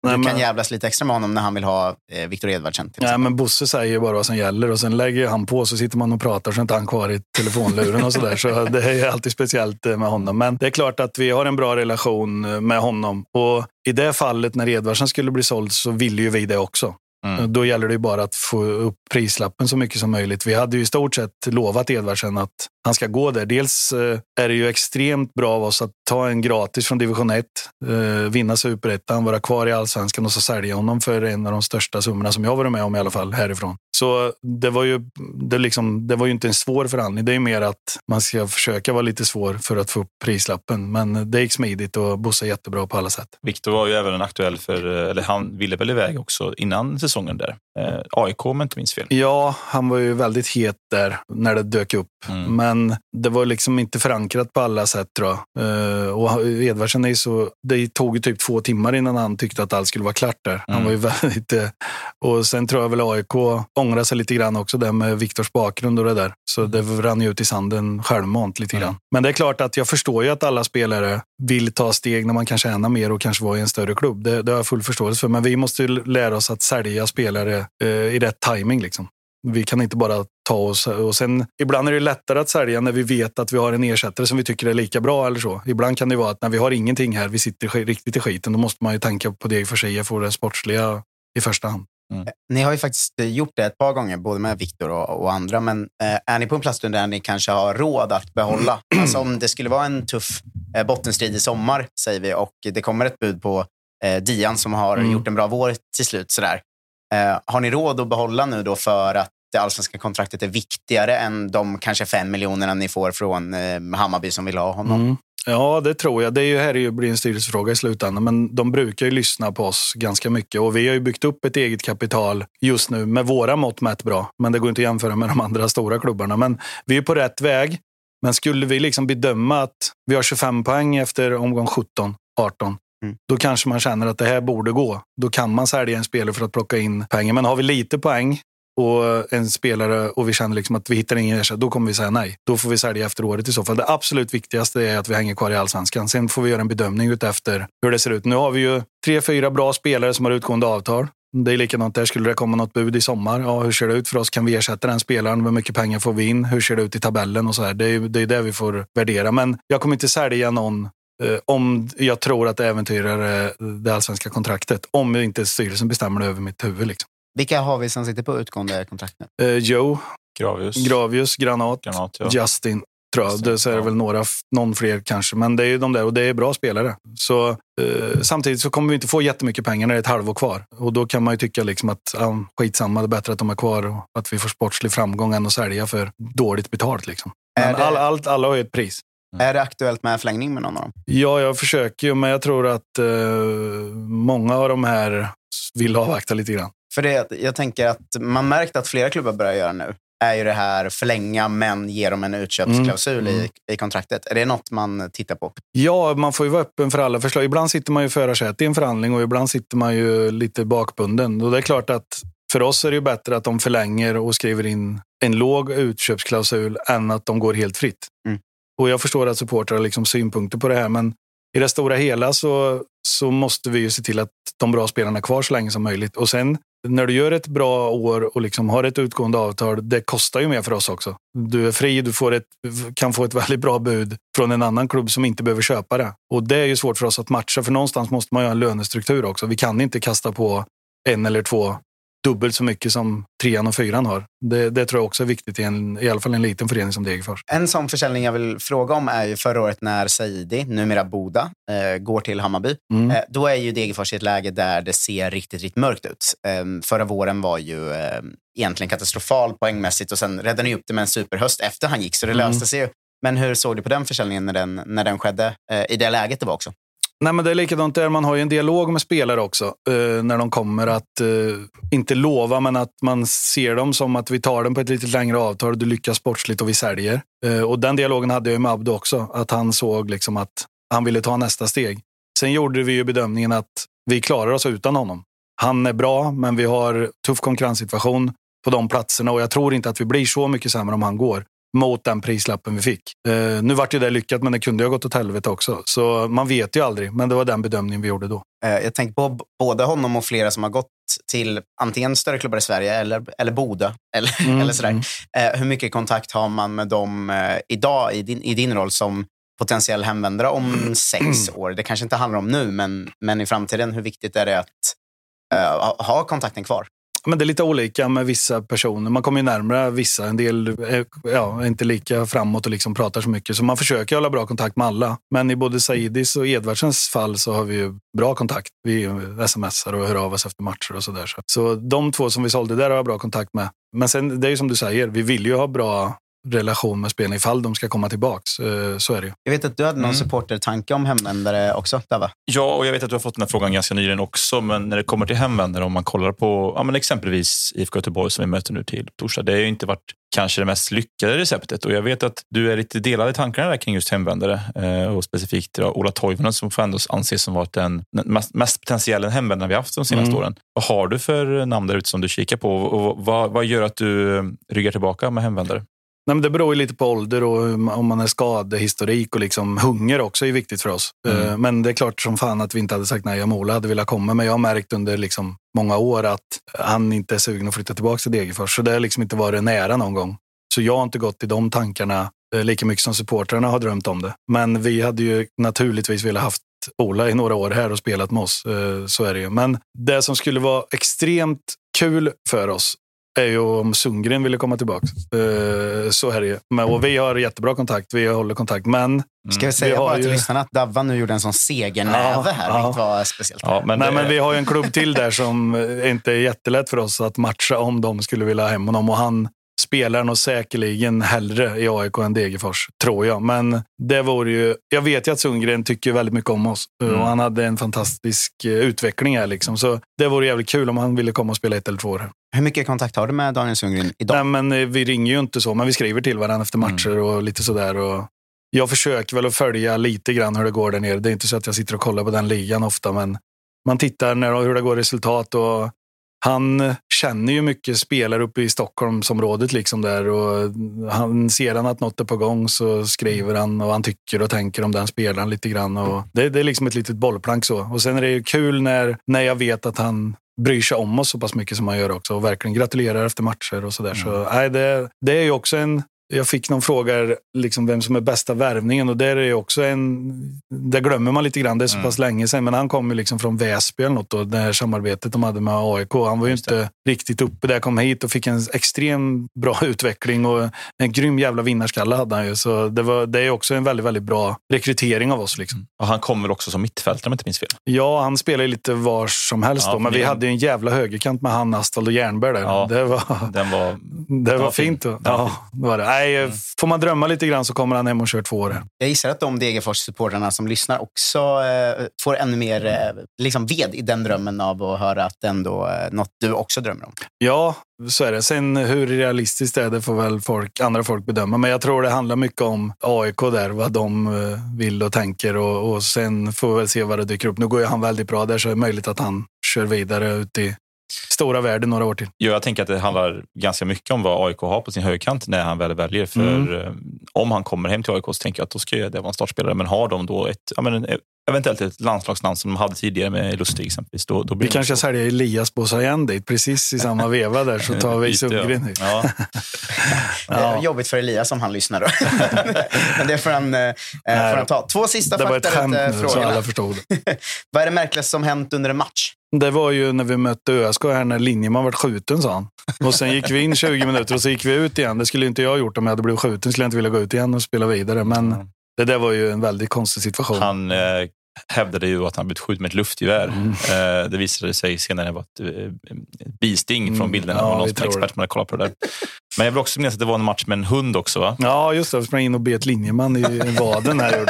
Du Nej, kan jävlas lite extra med honom när han vill ha Viktor Edvardsen. Nej, men Bosse säger bara vad som gäller och sen lägger han på så sitter man och pratar så är inte han kvar i telefonluren och sådär. Så det är alltid speciellt med honom. Men det är klart att vi har en bra relation med honom. Och i det fallet när Edvardsen skulle bli såld så ville ju vi det också. Mm. Då gäller det bara att få upp prislappen så mycket som möjligt. Vi hade ju i stort sett lovat Edvardsen att han ska gå där. Dels eh, är det ju extremt bra av oss att ta en gratis från division 1, eh, vinna superettan, vara kvar i allsvenskan och så sälja honom för en av de största summorna som jag varit med om i alla fall härifrån. Så det var ju, det liksom, det var ju inte en svår förhandling. Det är mer att man ska försöka vara lite svår för att få upp prislappen. Men det gick smidigt och Bosse är jättebra på alla sätt. Viktor var ju även aktuell för, eller han ville väl iväg också innan säsongen där. Eh, AIK om jag inte minns fel. Ja, han var ju väldigt het där när det dök upp. Mm. Men det var liksom inte förankrat på alla sätt tror jag. Eh, och Edvardsen är så, det tog ju typ två timmar innan han tyckte att allt skulle vara klart där. Han mm. var ju (laughs) väldigt, eh, och sen tror jag väl AIK ångrar sig lite grann också där med Viktors bakgrund och det där. Så det rann ju ut i sanden självmant lite grann. Mm. Men det är klart att jag förstår ju att alla spelare vill ta steg när man kan tjäna mer och kanske vara i en större klubb. Det, det har jag full förståelse för. Men vi måste lära oss att sälja spelare eh, i rätt timing liksom. Vi kan inte bara ta oss... Och sen, ibland är det lättare att sälja när vi vet att vi har en ersättare som vi tycker är lika bra. eller så. Ibland kan det vara att när vi har ingenting här, vi sitter riktigt i skiten, då måste man ju tänka på det för sig, för det sportsliga i första hand. Mm. Ni har ju faktiskt gjort det ett par gånger, både med Viktor och, och, andra. Men eh, är ni på en plats där ni kanske har råd att behålla? (clears throat) Alltså om det skulle vara en tuff eh, bottenstrid i sommar, säger vi, och det kommer ett bud på eh, Dian som har mm. gjort en bra vår till slut. Sådär. Eh, har ni råd att behålla nu då för att det allsvenska kontraktet är viktigare än de kanske fem miljonerna ni får från eh, Hammarby som vill ha honom? Mm. Ja, det tror jag. Det är ju, här är ju, blir en styrelsefråga i slutändan, men de brukar ju lyssna på oss ganska mycket. Och vi har ju byggt upp ett eget kapital just nu med våra mått mätt bra. Men det går inte att jämföra med de andra stora klubbarna. Men vi är på rätt väg. Men skulle vi liksom bedöma att vi har 25 poäng efter omgång 17, 18, Mm. då kanske man känner att det här borde gå. Då kan man sälja en spelare för att plocka in pengar. Men har vi lite poäng och en spelare och vi känner liksom att vi hittar ingen ersättare, då kommer vi säga nej. Då får vi sälja efter året i så fall. Det absolut viktigaste är att vi hänger kvar i allsvenskan. Sen får vi göra en bedömning utefter hur det ser ut. Nu har vi ju tre, fyra bra spelare som har utgående avtal. Det är likadant där. Skulle det komma något bud i sommar, ja, hur ser det ut för oss? Kan vi ersätta den spelaren? Hur mycket pengar får vi in? Hur ser det ut i tabellen? och så här. Det är det är det vi får värdera. Men jag kommer inte sälja någon eh, om jag tror att det äventyrar eh, det allsvenska kontraktet. Om inte styrelsen bestämmer det över mitt huvud. Liksom. Vilka har vi som sitter på utgående kontrakt nu? Eh, Joe, Gravius. Gravius, Granat, Granat, ja. Justin. Det, så är det väl några, någon fler kanske. Men det är ju de där och det är bra spelare. Så, eh, samtidigt så kommer vi inte få jättemycket pengar när det är ett halvår kvar. Och då kan man ju tycka liksom att ja, skitsamma, det är bättre att de är kvar och att vi får sportslig framgång än att sälja för dåligt betalt. Liksom. Men det- all, allt, alla har ju ett pris. Är det aktuellt med förlängning med någon av dem? Ja, jag försöker ju, men jag tror att eh, många av de här vill avvakta lite grann. För det, jag tänker att man märkt att flera klubbar börjar göra nu är ju det här förlänga men ge dem en utköpsklausul Mm. i, i kontraktet. Är det något man tittar på? Ja, man får ju vara öppen för alla förslag. Ibland sitter man ju förarsätet i en förhandling och ibland sitter man ju lite bakbunden. Och det är klart att för oss är det ju bättre att de förlänger och skriver in en låg utköpsklausul än att de går helt fritt. Mm. Och jag förstår att supportrar har liksom synpunkter på det här, men i det stora hela så, så måste vi ju se till att de bra spelarna är kvar så länge som möjligt. Och sen när du gör ett bra år och liksom har ett utgående avtal, det kostar ju mer för oss också. Du är fri, du får ett, kan få ett (laughs) väldigt bra bud från en annan klubb som inte behöver köpa det. Och det är ju svårt för oss att matcha, för någonstans måste man ju ha en lönestruktur också. Vi kan inte kasta på en eller två dubbelt så mycket som trean och fyran har. Det, det tror jag också är viktigt i, en, i alla fall en liten förening som Degerfors. En sån försäljning jag vill fråga om är ju förra året när Saidi, numera Boda, eh, går till Hammarby. Mm. Eh, då är ju Degerfors i ett läge där det ser riktigt, riktigt mörkt ut. Eh, förra våren var ju eh, egentligen katastrofal poängmässigt och sen räddade ni upp det med en superhöst efter han gick, så det Mm. löste sig ju. Men hur såg du på den försäljningen när den, när den skedde? Eh, I det läget det var också. Nej, men det är likadant där. Man har ju en dialog med spelare också eh, när de kommer. att eh, Inte lova, men att man ser dem som att vi tar dem på ett lite längre avtal. Du lyckas sportsligt och vi säljer. Eh, och Den dialogen hade jag med Abdo också. Att han såg liksom att han ville ta nästa steg. Sen gjorde vi ju bedömningen att vi klarar oss utan honom. Han är bra, men vi har tuff konkurrenssituation på de platserna och jag tror inte att vi blir så mycket sämre om han går mot den prislappen vi fick. Eh, nu vart ju det lyckat, men det kunde ju ha gått åt helvete också. Så man vet ju aldrig, men det var den bedömningen vi gjorde då. Eh, jag tänker på både honom och flera som har gått till antingen större klubbar i Sverige eller, eller Boda. (laughs) Eller, Mm, eller sådär. mm. Eh, hur mycket kontakt har man med dem eh, idag i din, i din roll som potentiell hemvändare om (clears throat) sex år? Det kanske inte handlar om nu, men, men i framtiden, hur viktigt är det att eh, ha kontakten kvar? Men det är lite olika med vissa personer. Man kommer ju närmare vissa. En del är, ja, är inte lika framåt och liksom pratar så mycket. Så man försöker hålla bra kontakt med alla. Men i både Saidis och Edvardsens fall så har vi ju bra kontakt. Vi smsar och hör av oss efter matcher och sådär. Så. så de två som vi sålde där har jag bra kontakt med. Men sen, det är ju som du säger, vi vill ju ha bra relation med spelarna ifall de ska komma tillbaks. Eh, Så är det ju. Jag vet att du hade någon supportertanke om hemvändare också, Dava. Ja, och jag vet att du har fått den här frågan ganska nyligen också, men när det kommer till hemvändare, om man kollar på ja, men exempelvis IFK Göteborg som vi möter nu till torsdag, det har ju inte varit kanske det mest lyckade receptet och jag vet att du är lite delad i tankarna där kring just hemvändare och specifikt ja, Ola Toivonen som får ändå anses som varit den mest, mest potentiella hemvändare vi haft de senaste Mm. åren. Vad har du för namn där ute som du kikar på och vad, vad gör att du ryggar tillbaka med hemvändare? Nej, men det beror ju lite på ålder och om man är skadehistorik och liksom hunger också är viktigt för oss. Mm. Eh, Men det är klart som fan att vi inte hade sagt nej om Ola hade velat komma. Men jag har märkt under liksom många år att han inte är sugen att flytta tillbaka till Degerfors. Så det har liksom inte varit nära någon gång. Så jag har inte gått i de tankarna eh, lika mycket som supportrarna har drömt om det. Men vi hade ju naturligtvis velat haft Ola i några år här och spelat med oss. Eh, Så är det ju. Men det som skulle vara extremt kul för oss är ju om Sundgren ville komma tillbaka. Eh, Så är det ju. Men, och vi har jättebra kontakt. Vi håller kontakt. Men Ska vi säga Vi bara till ju- lyssnarna att Davva nu gjorde en sån segernäve Ja, här, ja. vilket var speciellt. Ja, men Nej, det- men vi har ju en klubb till där som eh, inte är jättelätt för oss att matcha om de skulle vilja ha hem honom. Och han spelar nog säkerligen hellre i AIK än Degerfors, tror jag. Men det vore ju... Jag vet ju att Sundgren tycker väldigt mycket om oss Mm. och han hade en fantastisk eh, utveckling här. Liksom. Så det vore jävligt kul om han ville komma och spela ett eller två år. Hur mycket kontakt har du med Daniel Sundgren idag? Nej, men eh, vi ringer ju inte så, men vi skriver till varandra efter matcher och lite sådär. Och jag försöker väl att följa lite grann hur det går där nere. Det är inte så att jag sitter och kollar på den ligan ofta, men man tittar när, hur det går resultat. Och han känner ju mycket spelare uppe i Stockholmsområdet. Liksom där, och han ser han att något är på gång så skriver han och han tycker och tänker om den spelaren lite grann. Och det, det är liksom ett litet bollplank så. Och sen är det ju kul när, när jag vet att han bryr sig om oss så pass mycket som han gör också och verkligen gratulerar efter matcher och sådär. Så, nej, det, det är ju också en... Jag fick någon fråga liksom vem som är bästa värvningen och där är också en... Där glömmer man lite grann, det är så pass länge sedan. Men han kom ju liksom från Väsby eller något då, det här samarbetet de hade med AIK. Han var ju inte riktigt uppe där, kom hit och fick en extrem bra (laughs) utveckling och en grym jävla vinnarskalle hade han ju. Så det, var, det är också en väldigt, väldigt bra rekrytering av oss. Liksom. Och han kommer väl också som mittfältare om jag inte minns fel. Ja, han spelar lite var som helst Ja, då, men vi hade ju en jävla högerkant med han, Astvald och Järnberg där. Ja. Det var, Den var... (laughs) det var var fin. fint. Var Ja, var det. Nej, Mm. får man drömma lite grann så kommer han hem och kör två år. Jag gissar att de Degerfors-supportrarna som lyssnar också eh, får ännu mer eh, liksom ved i den drömmen av att höra att det ändå är något du också drömmer om. Ja, så är det. Sen hur realistiskt det är, det får väl folk, andra folk bedöma. Men jag tror det handlar mycket om AIK där, vad de eh, vill och tänker. Och, och sen får vi väl se vad det dyker upp. Nu går ju han väldigt bra där, så är det möjligt att han kör vidare ut i stora världen några år till. Ja, jag tänker att det handlar ganska mycket om vad AIK har på sin högerkant när han väl väljer. För Mm. eh, om han kommer hem till AIK så tänker jag att då ska det vara en startspelare. Men har de då ett, ja, men en, eventuellt ett landslagsnamn som de hade tidigare med Lustig exempelvis, då, då blir Vi det kanske så. säljer Elias Bosayen dit, precis i samma veva där, så tar vi (laughs) Sundgren (laughs) hit. Ja. (laughs) Det är jobbigt för Elias om han lyssnar då. Men det får han, eh, får han ta. Två sista eh, frågorna. Vad är det märkligaste som hänt under en match? Det var ju när vi mötte ÖSK här när Linjeman vart skjuten, sa han. Och sen gick vi in 20 minuter och så gick vi ut igen. Det skulle inte jag ha gjort om jag hade blivit skjuten. skulle jag inte vilja gå ut igen och spela vidare. Men det där var ju en väldigt konstig situation. Han eh, hävdade ju att han blivit skjuten med ett luftgevär. Mm. Eh, det visade sig senare vara ett, eh, bisting från Mm, bilderna. ja, Ja, någon som expert som hade kollat på det där. Men jag vill också minnas att det var en match med en hund också va? Ja, just det. Jag sprang in och bet linjeman i vaden här.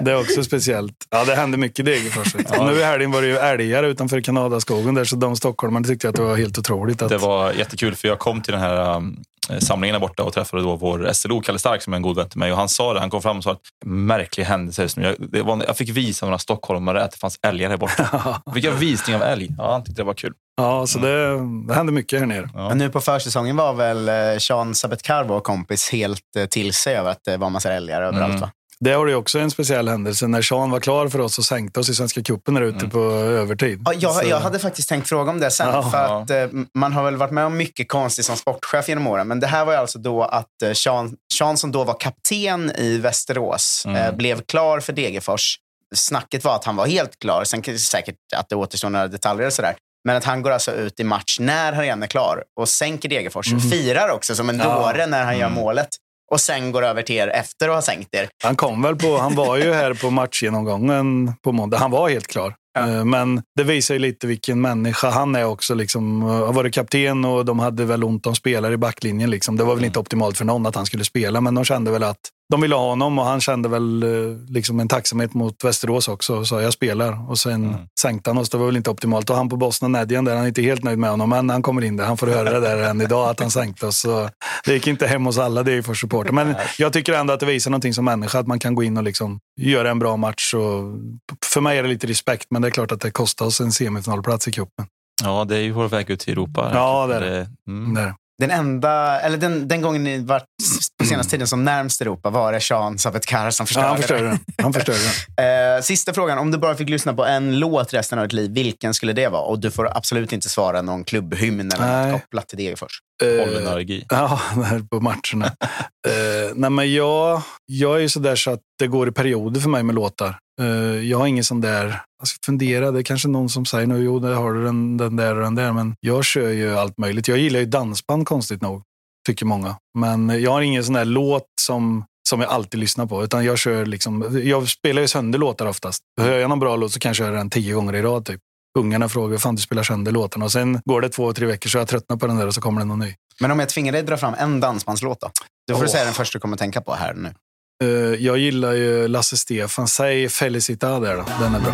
Det är också speciellt. Ja, det hände mycket i Degerfors. Och Nu i helgen var det ju älgar utanför Kanadaskogen där, så de stockholmarna tyckte att det var helt otroligt. Att... Det var jättekul för jag kom till den här um, samlingen där borta och träffade då vår SLO, Kalle Stark, som är en god vän till mig. Och han sa det, han kom fram och sa att märklig händelse just nu. Jag, det var, jag fick visa några stockholmare att det fanns älgar här borta. (laughs) Fick jag visning av älg? Ja, han tyckte det var kul. Ja, så det, det hände mycket här nere. Ja. Men nu på försäsongen var väl eh, Sean Sabetkar, vår kompis, helt eh, till sig över att det var massa älgar överallt Mm. va? Det har ju också en speciell händelse. När Sean var klar för oss och sänkte oss i Svenska cupen där ute på övertid. Ja, jag, jag hade faktiskt tänkt fråga om det sen. Ja. för att, eh, man har väl varit med om mycket konstigt som sportchef genom åren. Men det här var ju alltså då att eh, Sean, Sean som då var kapten i Västerås eh, blev klar för Degerfors. Snacket var att han var helt klar. Sen kan det säkert att det återstår några detaljer och sådär. Men att han går alltså ut i match när han redan är klar och sänker Degerfors. Firar också som en Ja. dåre när han gör målet. Och sen går över till er efter att ha sänkt er. Han kom väl på, han var ju här på matchgenomgången på måndag. Han var helt klar. Eh, Men det visar ju lite vilken människa han är också. Liksom, Eh, har varit kapten och de hade väl ont om spelare i backlinjen. Liksom. Det var väl inte optimalt för någon att han skulle spela, men de kände väl att de ville ha honom och han kände väl eh, liksom en tacksamhet mot Västerås också. och sa jag spelar och sen sänkte han oss. Det var väl inte optimalt. Och han på Bosna Nedjan där, han är inte helt nöjd med honom, men han kommer in där. Han får höra det där än idag att han sänkte oss. Så det gick inte hem hos alla, det är för supporter. Men jag tycker ändå att det visar någonting som människa, att man kan gå in och liksom göra en bra match. Och för mig är det lite respekt, men det är klart att det kostar oss en semifinalplats i cupen. Ja, det är ju vår väg ut till Europa. Ja, det är det. Mm. Där. Den enda, eller den, den gången ni varit på senaste tiden som närmst Europa var det Sean Sabetkar som Ja, förstörde han det. förstörde den. Han förstörde den. (laughs) Eh, sista frågan. Om du bara fick lyssna på en låt resten av ditt liv, vilken skulle det vara? Och du får absolut inte svara någon klubbhymn eller Nej. något kopplat till Degerfors. Eh, Pollenallergi. Ja, på matcherna. (laughs) eh, nej, men jag, jag är ju sådär så att det går i perioder för mig med låtar. Eh, jag har ingen sån där, jag ska fundera, det är kanske någon som säger nu, jo, där har du den, den där och den där, men jag kör ju allt möjligt. Jag gillar ju dansband konstigt nog, tycker många. Men jag har ingen sån där låt som, som jag alltid lyssnar på, utan jag kör liksom, jag spelar ju sönder låtar oftast. Hör jag någon bra låt så kan jag köra den tio gånger i rad typ. Ungarna frågar, fan du spelar sönder låtarna och sen går det två, tre veckor så jag tröttnar på den där och så kommer det någon ny. Men om jag tvingar dig att dra fram en dansbandslåt då? Du får Åh. säga den första du kommer tänka på här nu. Eh, jag gillar ju Lasse Stefan. Säg Felicita där då. Den är bra.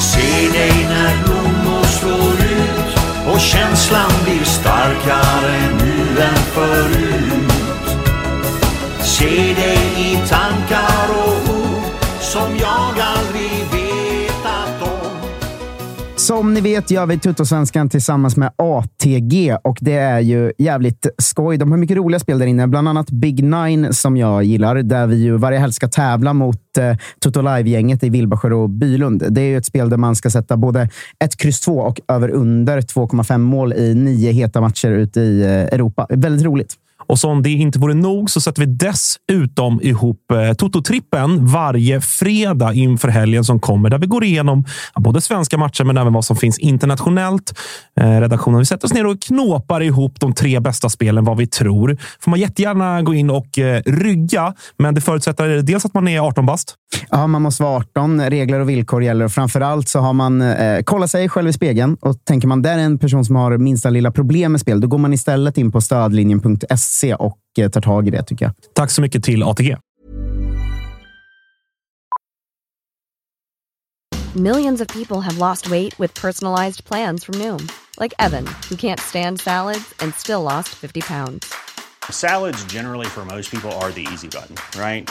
Se dig när blommor slår ut och känslan blir starkare nu än förut. Se dig i tankar och ord som jag Som ni vet gör vi Tuttosvenskan tillsammans med ATG och det är ju jävligt skoj. De har mycket roliga spel där inne, bland annat Big Nine som jag gillar, där vi ju varje helg ska tävla mot eh, Live-gänget i Vilbasjö och Bylund. Det är ju ett spel där man ska sätta både ett kryss 2 och över under 2,5 mål i nio heta matcher ute i eh, Europa. Väldigt roligt. Och som det inte vore nog så sätter vi dessutom ihop eh, Toto-trippen varje fredag inför helgen som kommer, där vi går igenom både svenska matcher men även vad som finns internationellt. Eh, redaktionen vi sätter oss ner och knåpar ihop de tre bästa spelen, vad vi tror. får man jättegärna gå in och eh, rygga, men det förutsätter dels att man är 18 bast. Ja, man måste vara 18. Regler och villkor gäller. Och framför allt så har man eh, kollat sig själv i spegeln och tänker man där är en person som har minsta lilla problem med spel, då går man istället in på stödlinjen.se och eh, tar tag i det tycker jag. Tack så mycket till ATG. Millions of people have lost weight with personalized plans from Noom, like Evan, who can't stand salads and still lost 50 pounds. Salads, generally, for most people, are the easy button, right?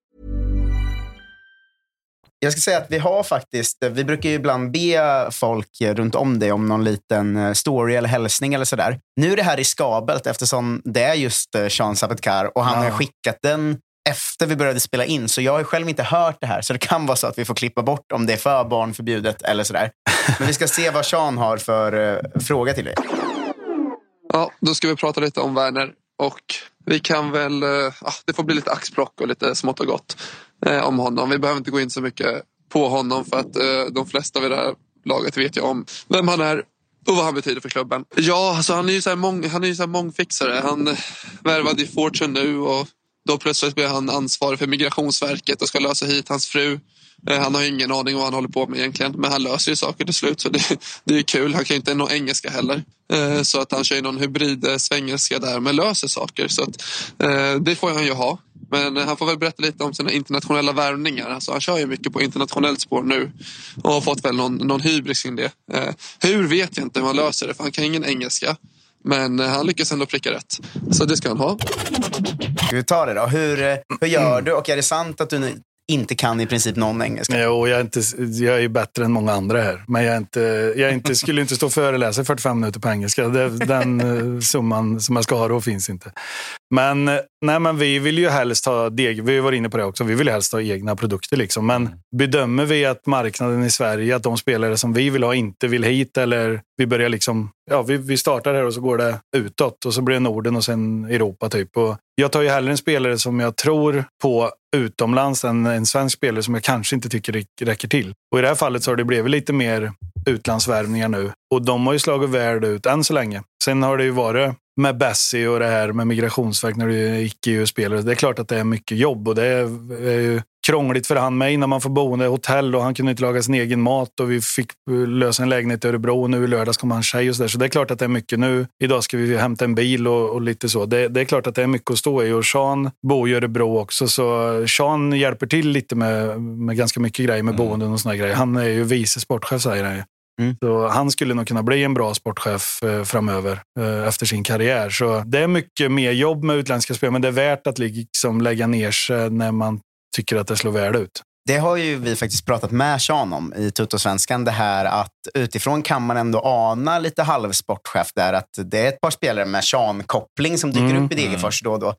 Jag ska säga att vi har faktiskt, vi brukar ju ibland be folk runt om dig om någon liten eh, story eller hälsning eller sådär. Nu är det här riskabelt eftersom det är just eh, Sean Sapetkar och han Ja. har skickat den efter vi började spela in. Så jag har själv inte hört det här. Så det kan vara så att vi får klippa bort om det är för barnförbjudet eller sådär. Men vi ska se vad Sean har för eh, fråga till dig. Ja, då ska vi prata lite om Werner och vi kan väl, ja, det får bli lite axplock och lite smått och gott eh, om honom. Vi behöver inte gå in så mycket på honom för att eh, de flesta vid det här laget vet ju om vem han är och vad han betyder för klubben. Ja, alltså han är ju så här, mång, han är ju så här mångfixare. Han värvade i Fortune nu och då plötsligt blir han ansvarig för Migrationsverket och ska lösa hit hans fru. Eh, han har ingen aning om vad han håller på med egentligen men han löser ju saker till slut så det, det är ju kul. Han kan ju inte nå engelska heller. Eh, så att han kör ju någon hybrid eh, svengelska där men löser saker. Så att, det får han ju ha. Men han får väl berätta lite om sina internationella värvningar. Alltså han kör ju mycket på internationellt spår nu och har fått väl någon, någon hybris kring det. Eh, Hur vet jag inte hur han löser det för han kan ingen engelska. Men eh, han lyckas ändå pricka rätt. Så det ska han ha. Ska vi ta det då? Hur, eh, hur gör du? Och är det sant att du inte kan i princip någon engelska? Jo, jag är, inte, jag är ju bättre än många andra här. Men jag, är inte, jag är inte, (laughs) skulle inte stå och föreläsa i 45 minuter på engelska. Den (laughs) eh, summan som jag ska ha då finns inte. Men, eh, nej, men vi vill ju helst ha deg. Vi var inne på det också. Vi vill helst ha egna produkter. Liksom. Men bedömer vi att marknaden i Sverige, att de spelare som vi vill ha inte vill hit eller vi börjar liksom, ja, vi, vi startar här och så går det utåt och så blir det Norden och sen Europa typ. Och jag tar ju hellre en spelare som jag tror på utomlands än en svensk spelare som jag kanske inte tycker räcker till. Och i det här fallet så har det blivit lite mer utlandsvärvningar nu och de har ju slagit väl ut än så länge. Sen har det ju varit med Bessie och det här med migrationsverk när du är icke-EU-spelare. Det är klart att det är mycket jobb och det är ju krångligt för han med innan man får boende i hotell och han kunde inte laga sin egen mat och vi fick lösa en lägenhet i Örebro och nu i lördags kom han tjej och så där. Så det är klart att det är mycket nu. Idag ska vi hämta en bil och, och lite så. Det, det, är klart att det är mycket att stå i och Sean bor i Örebro också så Sean hjälper till lite med, med ganska mycket grejer med mm. boenden och såna grejer. Han är ju vice sportchef säger han ju. Mm. Så han skulle nog kunna bli en bra sportchef eh, framöver eh, efter sin karriär. Så det är mycket mer jobb med utländska spel, men det är värt att liksom lägga ner sig när man tycker att det slår väl ut. Det har ju vi faktiskt pratat med Sean om i Tuttosvenskan. Det här att utifrån kan man ändå ana lite halvsportchef där. Att det är ett par spelare med Sean-koppling som dyker mm. upp i Degerfors då och då.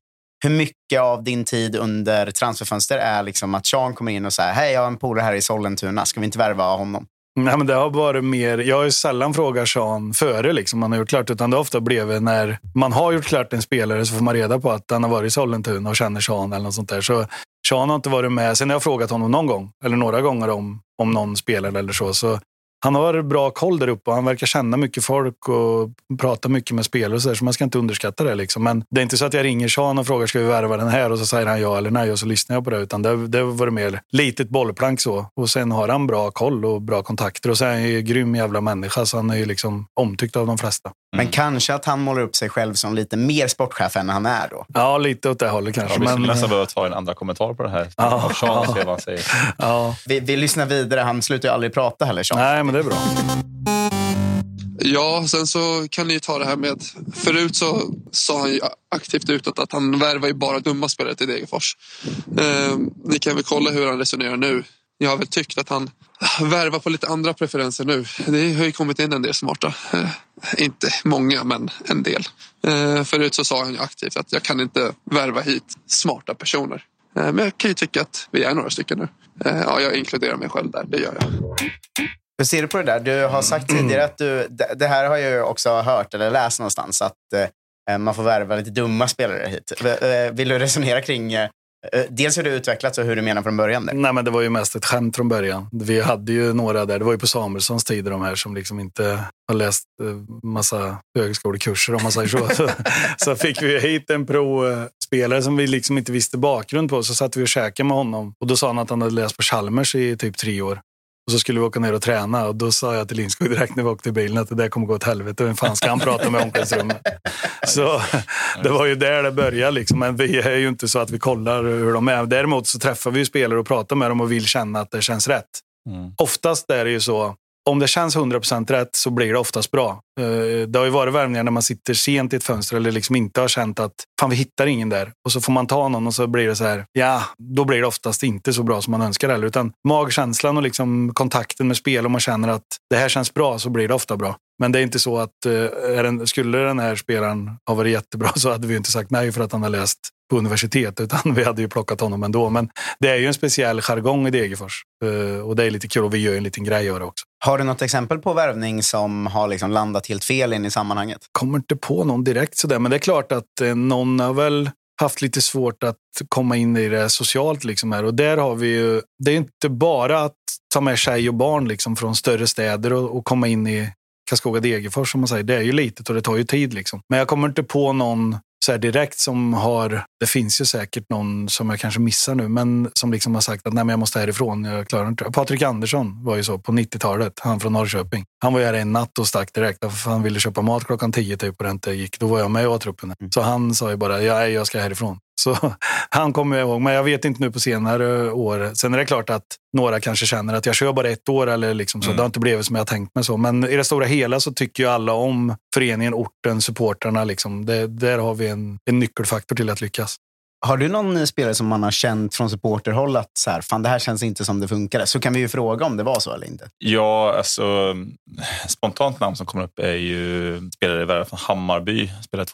Hur mycket av din tid under transferfönster är liksom att Sean kommer in och säger hej, jag har en polare här i Sollentuna, ska vi inte värva honom? Nej, men det har varit mer, jag har ju sällan frågat Sean före liksom, man har gjort klart, utan det har ofta blivit när man har gjort klart en spelare så får man reda på att han har varit i Sollentuna och känner Sean eller något sånt där. Så Sean har inte varit med. Sen har jag frågat honom någon gång, eller några gånger om, om någon spelare eller så. så han har bra koll där uppe och han verkar känna mycket folk och prata mycket med spelare och så, där, så man ska inte underskatta det. Liksom. Men det är inte så att jag ringer Sean och frågar ska vi värva den här och så säger han ja eller nej och så lyssnar jag på det. Utan det, det var mer litet bollplank så. Och sen har han bra koll och bra kontakter och så är han ju grym jävla människa så han är ju liksom omtyckt av de flesta. Men kanske att han målar upp sig själv som lite mer sportchef än han är då? Ja, lite åt det hållet kanske. Ja, vi skulle men... nästan behöva ta en andra kommentar på det här. Ja, Sean, ja. vad han (laughs) säger. Ja. Vi, vi lyssnar vidare. Han slutar ju aldrig prata heller. Sean. Nej, men det är bra. Ja, sen så kan ni ju ta det här med... Förut så sa han ju aktivt utåt att han värvar ju bara dumma spelare till Degerfors. Eh, ni kan väl kolla hur han resonerar nu. Jag har väl tyckt att han värvar på lite andra preferenser nu. Det har ju kommit in en del smarta. Eh, inte många, men en del. Eh, förut så sa han ju aktivt att jag kan inte värva hit smarta personer. Eh, men jag kan ju tycka att vi är några stycken nu. Eh, ja, jag inkluderar mig själv där, det gör jag. Hur ser du på det där? Du har sagt tidigare att du, det här har jag också hört eller läst någonstans, att eh, man får värva lite dumma spelare hit. Eh, vill du resonera kring eh, Dels hur det utvecklats och hur du menar från början. Där. Nej, men det var ju mest ett skämt från början. Vi hade ju några där, det var ju på Samuelssons tid de här som liksom inte har läst massa högskolekurser om man säger så. (laughs) så, så fick vi hit en pro-spelare som vi liksom inte visste bakgrund på. Så satt vi och käkade med honom och då sa han att han hade läst på Chalmers i typ tre år. Och så skulle vi åka ner och träna och då sa jag till Lindskog direkt när vi åkte i bilen att det där kommer gå åt helvete. Vem fan ska han prata med i omklädningsrummet? (laughs) Så det var ju där det började. Liksom. Men vi är ju inte så att vi kollar hur de är. Däremot så träffar vi spelare och pratar med dem och vill känna att det känns rätt. Mm. Oftast är det ju så om det känns 100% rätt så blir det oftast bra. Eh, det har ju varit värvningar när man sitter sent i ett fönster eller liksom inte har känt att fan vi hittar ingen där. Och så får man ta någon och så blir det så här, ja, då blir det oftast inte så bra som man önskar heller. Utan magkänslan och liksom kontakten med spel, om man känner att det här känns bra så blir det ofta bra. Men det är inte så att eh, den, skulle den här spelaren ha varit jättebra (laughs) så hade vi inte sagt nej för att han har läst på universitet, utan (laughs) vi hade ju plockat honom ändå. Men det är ju en speciell jargong i Degerfors eh, och det är lite kul och vi gör en liten grej av det också. Har du något exempel på värvning som har liksom landat helt fel in i sammanhanget? Kommer inte på någon direkt sådär, men det är klart att eh, någon har väl haft lite svårt att komma in i det socialt. Liksom här. Och där har vi ju, det är inte bara att ta med tjej och barn liksom från större städer och, och komma in i Karlskoga Degerfors som man säger. Det är ju litet och det tar ju tid. Liksom. Men jag kommer inte på någon så direkt som har, det finns ju säkert någon som jag kanske missar nu, men som liksom har sagt att nej, men jag måste härifrån, jag klarar inte Patrik Andersson var ju så på 90-talet, han från Norrköping. Han var ju här en natt och stack direkt, för han ville köpa mat klockan 10 typ och det inte gick. Då var jag med i A-truppen. Mm. Så han sa ju bara, ja, jag ska härifrån. Så (laughs) han kommer jag ihåg, men jag vet inte nu på senare år. Sen är det klart att några kanske känner att jag kör bara ett år eller liksom så. Mm. Det har inte blivit som jag tänkt mig så. Men i det stora hela så tycker ju alla om föreningen, orten, supportrarna. Liksom. Det, där har vi en, en nyckelfaktor till att lyckas. Har du någon spelare som man har känt från supporterhåll att så här, fan, det här känns inte som det funkar? Så kan vi ju fråga om det var så eller inte. Ja, alltså spontant namn som kommer upp är ju spelare från Hammarby. Spelade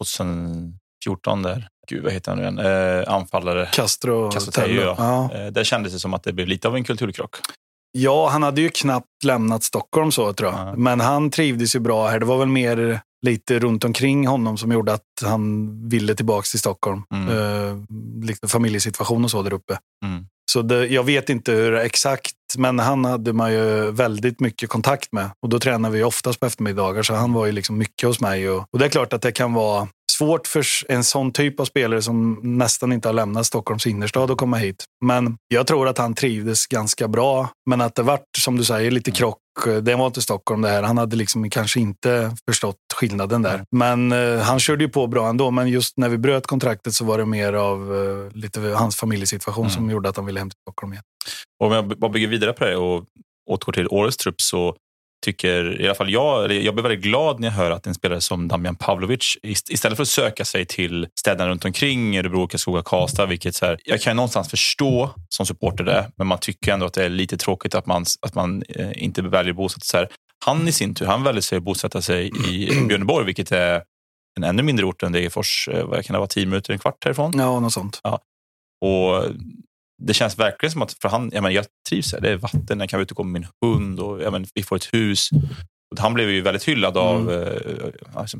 2014 där gud vad heter han nu igen, eh, anfallare. Castro. Castro Tello, ja. Eh, där kändes det som att det blev lite av en kulturkrock. Ja, han hade ju knappt lämnat Stockholm så tror jag. Ja. Men han trivdes ju bra här. Det var väl mer lite runt omkring honom som gjorde att han ville tillbaka till Stockholm. Mm. Eh, lite familjesituation och så där uppe. Mm. Så det, jag vet inte hur exakt, men han hade man ju väldigt mycket kontakt med. Och då tränar vi oftast på eftermiddagar, så han var ju liksom mycket hos mig. Och, och det är klart att det kan vara svårt för en sån typ av spelare som nästan inte har lämnat Stockholms innerstad att komma hit. Men jag tror att han trivdes ganska bra. Men att det vart, som du säger, lite krock. Det var inte Stockholm det här. Han hade liksom kanske inte förstått skillnaden där. Men eh, han körde ju på bra ändå. Men just när vi bröt kontraktet så var det mer av eh, lite hans familjesituation Mm. som gjorde att han ville hem till Stockholm igen. Och om jag bara bygger vidare på det och återgår till årets trupp så tycker i alla fall jag, eller jag blir väldigt glad när jag hör att en spelare som Damian Pavlovic ist- istället för att söka sig till städerna runt omkring, Örebro, Karlskoga, Karlstad, vilket så här, jag kan någonstans förstå som supporter det, men man tycker ändå att det är lite tråkigt att man, att man eh, inte väljer att bosätta sig här. Han i sin tur, han väljer sig att bosätta sig i (clears throat) Björneborg, vilket är en ännu mindre ort än Degerfors. Eh, Vad kan det vara, tio minuter, en kvart härifrån? Ja, något sånt. Ja. Och det känns verkligen som att för han, jag, menar, jag trivs här. Det är vatten, jag kan vara ute och gå med min hund och jag menar, vi får ett hus. Och han blev ju väldigt hyllad av Mm. eh, alltså,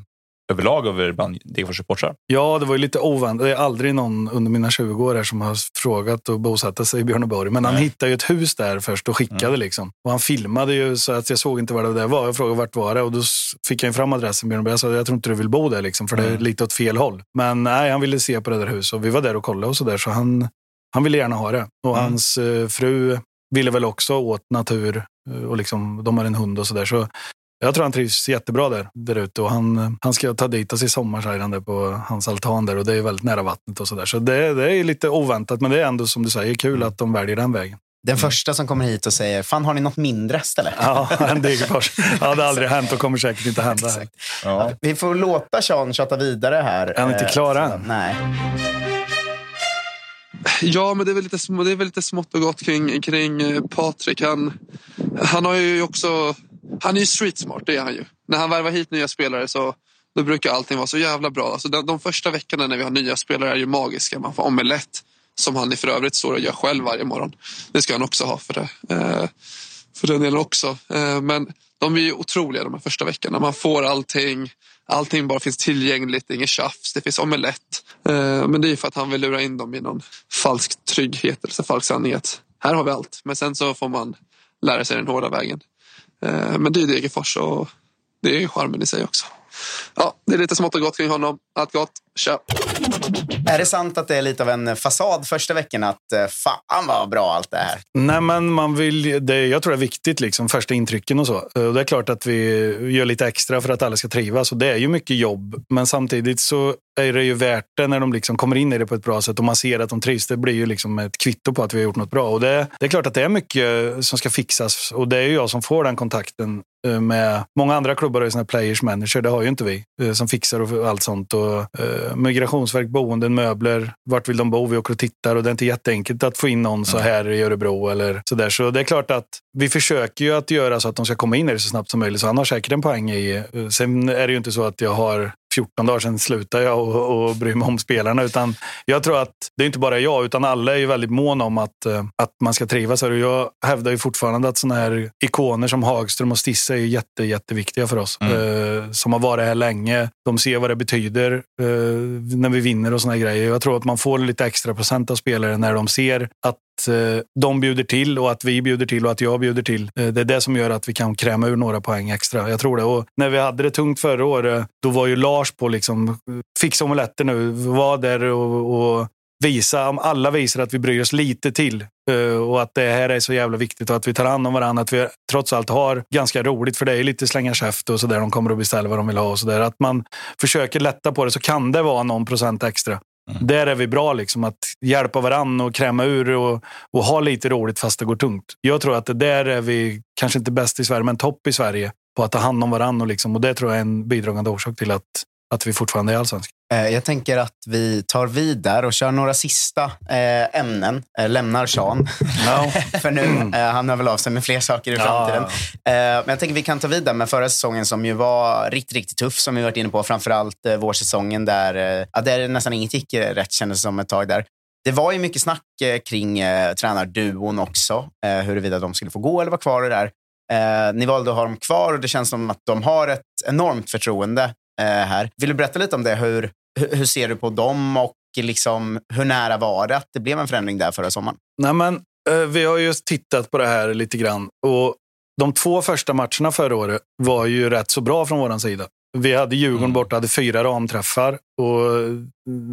överlag över bland Degerfors supportrar. Ja, det var ju lite oväntat. Det är aldrig någon under mina 20 år här som har frågat att bosätta sig i Björneborg. Men han hittade ju ett hus där först och skickade. Mm. Liksom. Och han filmade ju så att jag såg inte vad det där var. Jag frågade vart var det och då fick jag fram adressen Björneborg. Jag sa jag tror inte du vill bo där liksom, för det är Mm. lite åt fel håll. Men nej, han ville se på det där huset och vi var där och kollade och så där. Så han, han ville gärna ha det. Och Mm. hans eh, fru ville väl också åt natur. eh, Och liksom, de har en hund och så där. Så jag tror han trivs jättebra där, där ute och han, han ska ta dit oss i sommar säger han på hans altan där och det är väldigt nära vattnet och sådär. Så det, det är lite oväntat men det är ändå som du säger kul att de väljer den vägen. Den första som kommer hit och säger, fan har ni något mindre ställe? Ja, (laughs) en Degerfors. Det hade aldrig hänt och kommer säkert inte hända. Ja. Vi får låta Sean tjata vidare här. Är han inte Eh, klar så- än? Nej. Ja, men det är väl lite, det är väl lite smått och gott kring, kring eh, Patrik. Han, han har ju också... Han är ju street smart, det är han ju. När han värvar hit nya spelare så då brukar allting vara så jävla bra. Alltså de, de första veckorna när vi har nya spelare är ju magiska. Man får omelett som han i för övrigt står och gör själv varje morgon. Det ska han också ha för det. Eh, för den delen också. Eh, men de är ju otroliga de här första veckorna. Man får allting. Allting bara finns tillgängligt, det är inget tjafs, det finns omelett. Eh, men det är för att han vill lura in dem i någon falsk trygghet eller falsk sanning att här har vi allt. Men sen så får man lära sig den hårda vägen. Eh, men det är ju Degerfors och det är ju charmen i sig också. Ja, det är lite smått och gott kring honom. Allt gott. Tja! Är det sant att det är lite av en fasad första veckan att eh, fan vad bra allt det här? Nej, men man vill, det, jag tror det är viktigt, liksom, första intrycken och så. Och det är klart att vi gör lite extra för att alla ska trivas. Och det är ju mycket jobb, men samtidigt så är det ju värt det när de liksom kommer in i det på ett bra sätt och man ser att de trivs. Det blir ju liksom ett kvitto på att vi har gjort något bra. Och det, det är klart att det är mycket som ska fixas och det är ju jag som får den kontakten eh, med många andra klubbar och såna players manager. Det har ju inte vi eh, som fixar och allt sånt. Och, eh, migrationsverk, boenden, möbler. Vart vill de bo? Vi åker och tittar och det är inte jätteenkelt att få in någon så här i Örebro eller så där. Så det är klart att vi försöker ju att göra så att de ska komma in i det så snabbt som möjligt. Så han har säkert en poäng i. eh, Sen är det ju inte så att jag har 14 dagar sedan slutade jag och, och bry mig om spelarna. Utan jag tror att det är inte bara jag, utan alla är ju väldigt måna om att, eh, att man ska trivas här. Och jag hävdar ju fortfarande att sådana här ikoner som Hagström och Stisse är jätte, jätteviktiga för oss. Eh, som har varit här länge. De ser vad det betyder eh, när vi vinner och såna här grejer. Jag tror att man får lite extra procent av spelare när de ser att att eh, de bjuder till och att vi bjuder till och att jag bjuder till. Eh, det är det som gör att vi kan kräma ur några poäng extra. Jag tror det. Och när vi hade det tungt förra året, då var ju Lars på liksom, fixa omeletter nu, var där och, och visa, om alla visar att vi bryr oss lite till eh, och att det här är så jävla viktigt och att vi tar hand om varandra. Att vi trots allt har ganska roligt, för det är lite slänga käft och sådär. De kommer att beställa vad de vill ha och sådär. Att man försöker lätta på det så kan det vara någon procent extra. Där är vi bra, liksom, att hjälpa varandra och kräma ur och, och ha lite roligt fast det går tungt. Jag tror att det där är vi, kanske inte bäst i Sverige, men topp i Sverige på att ta hand om varandra. Och, liksom, och det tror jag är en bidragande orsak till att, att vi fortfarande är allsvenska. Eh, Jag tänker att vi tar vid där och kör några sista eh, ämnen. Eh, lämnar Sean (laughs) för nu. Han hör väl av sig med fler saker i Ja. framtiden. Eh, men jag tänker vi kan ta vid där med förra säsongen som ju var riktigt, riktigt tuff som vi varit inne på. Framförallt vårsäsongen där, ja, där nästan inget gick rätt kändes som ett tag där. Det var ju mycket snack kring eh, tränarduon också. Eh, huruvida de skulle få gå eller vara kvar och där. Eh, ni valde att ha dem kvar och det känns som att de har ett enormt förtroende här. Vill du berätta lite om det? Hur, hur, ser du på dem och liksom, hur nära var det att det blev en förändring där förra sommaren? Nej, men, eh, vi har just tittat på det här lite grann. Och de två första matcherna förra året var ju rätt så bra från vår sida. Vi hade Djurgården Mm. borta, hade fyra ramträffar. Och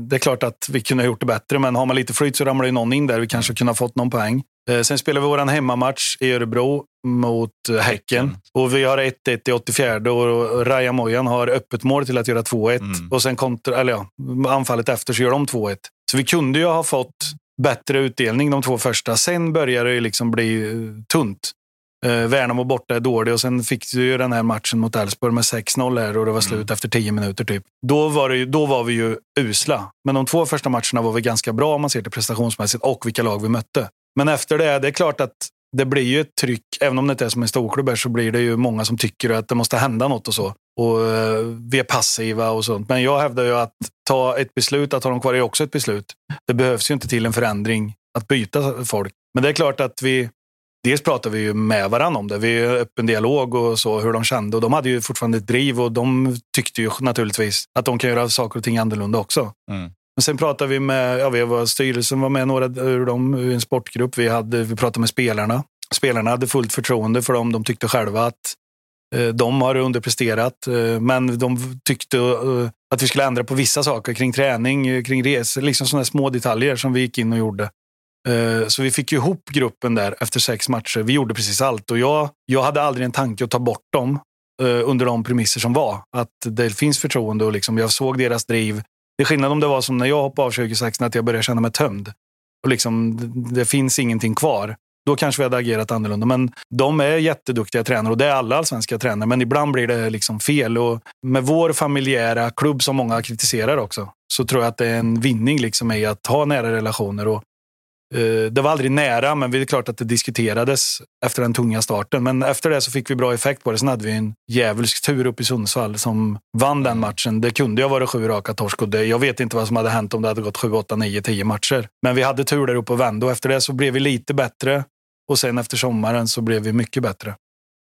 det är klart att vi kunde ha gjort det bättre, men har man lite flyt så ramlar ju någon in där. Vi kanske kunde ha fått någon poäng. Eh, Sen spelar vi vår hemmamatch i Örebro mot eh, Häcken. Och vi har 1-1 i 84 och Raja Mojan har öppet mål till att göra 2-1. Mm. Och sen kontra, eller ja, anfallet efter så gör de 2-1. Så vi kunde ju ha fått bättre utdelning de två första. Sen börjar det liksom bli eh, tunt. Värnamo borta är dålig och sen fick du ju den här matchen mot Elfsborg med 6-0 här och det var slut efter 10 minuter typ. Då var, ju, då var vi ju usla. Men de två första matcherna var vi ganska bra om man ser till prestationsmässigt och vilka lag vi mötte. Men efter det, det är klart att det blir ju ett tryck, även om det inte är som en storklubb här, så blir det ju många som tycker att det måste hända något och så. Och eh, vi är passiva och sånt. Men jag hävdar ju att ta ett beslut, att ha dem kvar är också ett beslut. Det behövs ju inte till en förändring att byta folk. Men det är klart att vi, dels pratar vi ju med varandra om det. Vi är öppen dialog och så, hur de kände. Och de hade ju fortfarande ett driv och de tyckte ju naturligtvis att de kan göra saker och ting annorlunda också. Mm. Men sen pratade vi med, ja, vi var, styrelsen var med några ur dem, ur en sportgrupp. Vi, hade, vi pratade med spelarna. Spelarna hade fullt förtroende för dem. De tyckte själva att eh, de har underpresterat. Eh, men de tyckte eh, att vi skulle ändra på vissa saker kring träning, eh, kring resor, liksom sådana små detaljer som vi gick in och gjorde. Eh, Så vi fick ju ihop gruppen där efter sex matcher. Vi gjorde precis allt och jag, jag hade aldrig en tanke att ta bort dem eh, under de premisser som var. Att det finns förtroende och liksom, jag såg deras driv. Det är skillnad om det var som när jag hoppade av 2016, att jag började känna mig tömd. Och liksom, det, finns ingenting kvar. Då kanske vi hade agerat annorlunda. Men de är jätteduktiga tränare och det är alla allsvenska tränare. Men ibland blir det liksom fel. Och med vår familjära klubb som många kritiserar också, så tror jag att det är en vinning liksom i att ha nära relationer. Och, det var aldrig nära, men det är klart att det diskuterades efter den tunga starten. Men efter det så fick vi bra effekt på det. Sen hade vi en djävulsk tur uppe i Sundsvall som vann den matchen. Det kunde ju ha varit sju raka torsk och det, jag vet inte vad som hade hänt om det hade gått sju, åtta, nio, tio matcher. Men vi hade tur där uppe och vände och efter det så blev vi lite bättre. Och sen efter sommaren så blev vi mycket bättre.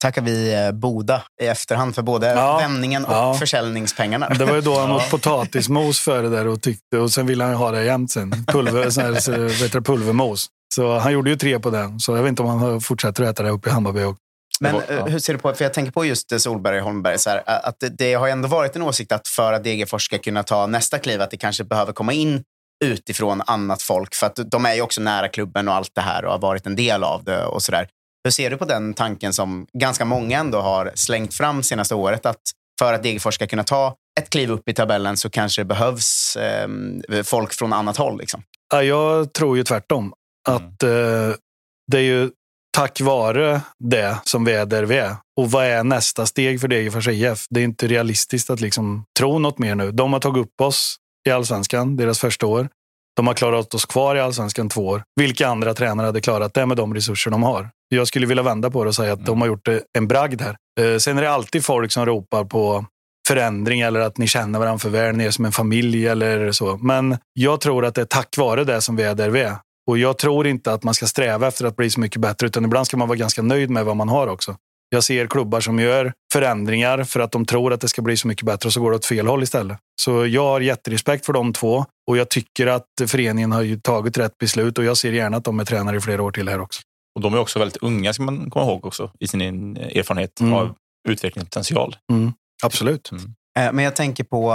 Tackar vi eh, Boda i efterhand för både Ja. vändningen och Ja. försäljningspengarna. Det var ju då han åt (laughs) potatismos för det där och tyckte och sen ville han ha det jämt sen. Pulver, sån här, så, (laughs) du, pulvermos. Så han gjorde ju tre på den. Så jag vet inte om han fortsätter att äta det uppe i Hammarby. Och, Men eh, hur ser du på, för jag tänker på just eh, Solberg och Holmberg, så här, att det, det har ändå varit en åsikt att för att Degerfors ska kunna ta nästa kliv, att det kanske behöver komma in utifrån annat folk, för att de är ju också nära klubben och allt det här och har varit en del av det och sådär. Hur ser du på den tanken som ganska många ändå har slängt fram senaste året, att för att Degerfors ska kunna ta ett kliv upp i tabellen så kanske det behövs eh, folk från annat håll. Liksom. ja, jag tror ju tvärtom. Att eh, det är ju tack vare det som vi är där vi är. Och vad är nästa steg för Degerfors IF? Det är inte realistiskt att liksom tro något mer nu. De har tagit upp oss i allsvenskan, deras första år. De har klarat oss kvar i allsvenskan två år. Vilka andra tränare hade klarat det med de resurser de har? Jag skulle vilja vända på det och säga att de har gjort en bragd här. Eh, sen är det alltid folk som ropar på förändring eller att ni känner varandra för väl, ni är som en familj eller så. Men jag tror att det är tack vare det som vi är där vi är. Och jag tror inte att man ska sträva efter att bli så mycket bättre, utan ibland ska man vara ganska nöjd med vad man har också. Jag ser klubbar som gör förändringar för att de tror att det ska bli så mycket bättre och så går det åt fel håll istället. Så jag har jätterespekt för de två och jag tycker att föreningen har ju tagit rätt beslut och jag ser gärna att de är tränare i flera år till här också. Och de är också väldigt unga, ska man komma ihåg också, i sin erfarenhet Mm. av utvecklingspotential. Mm, absolut. Eh, Men jag tänker på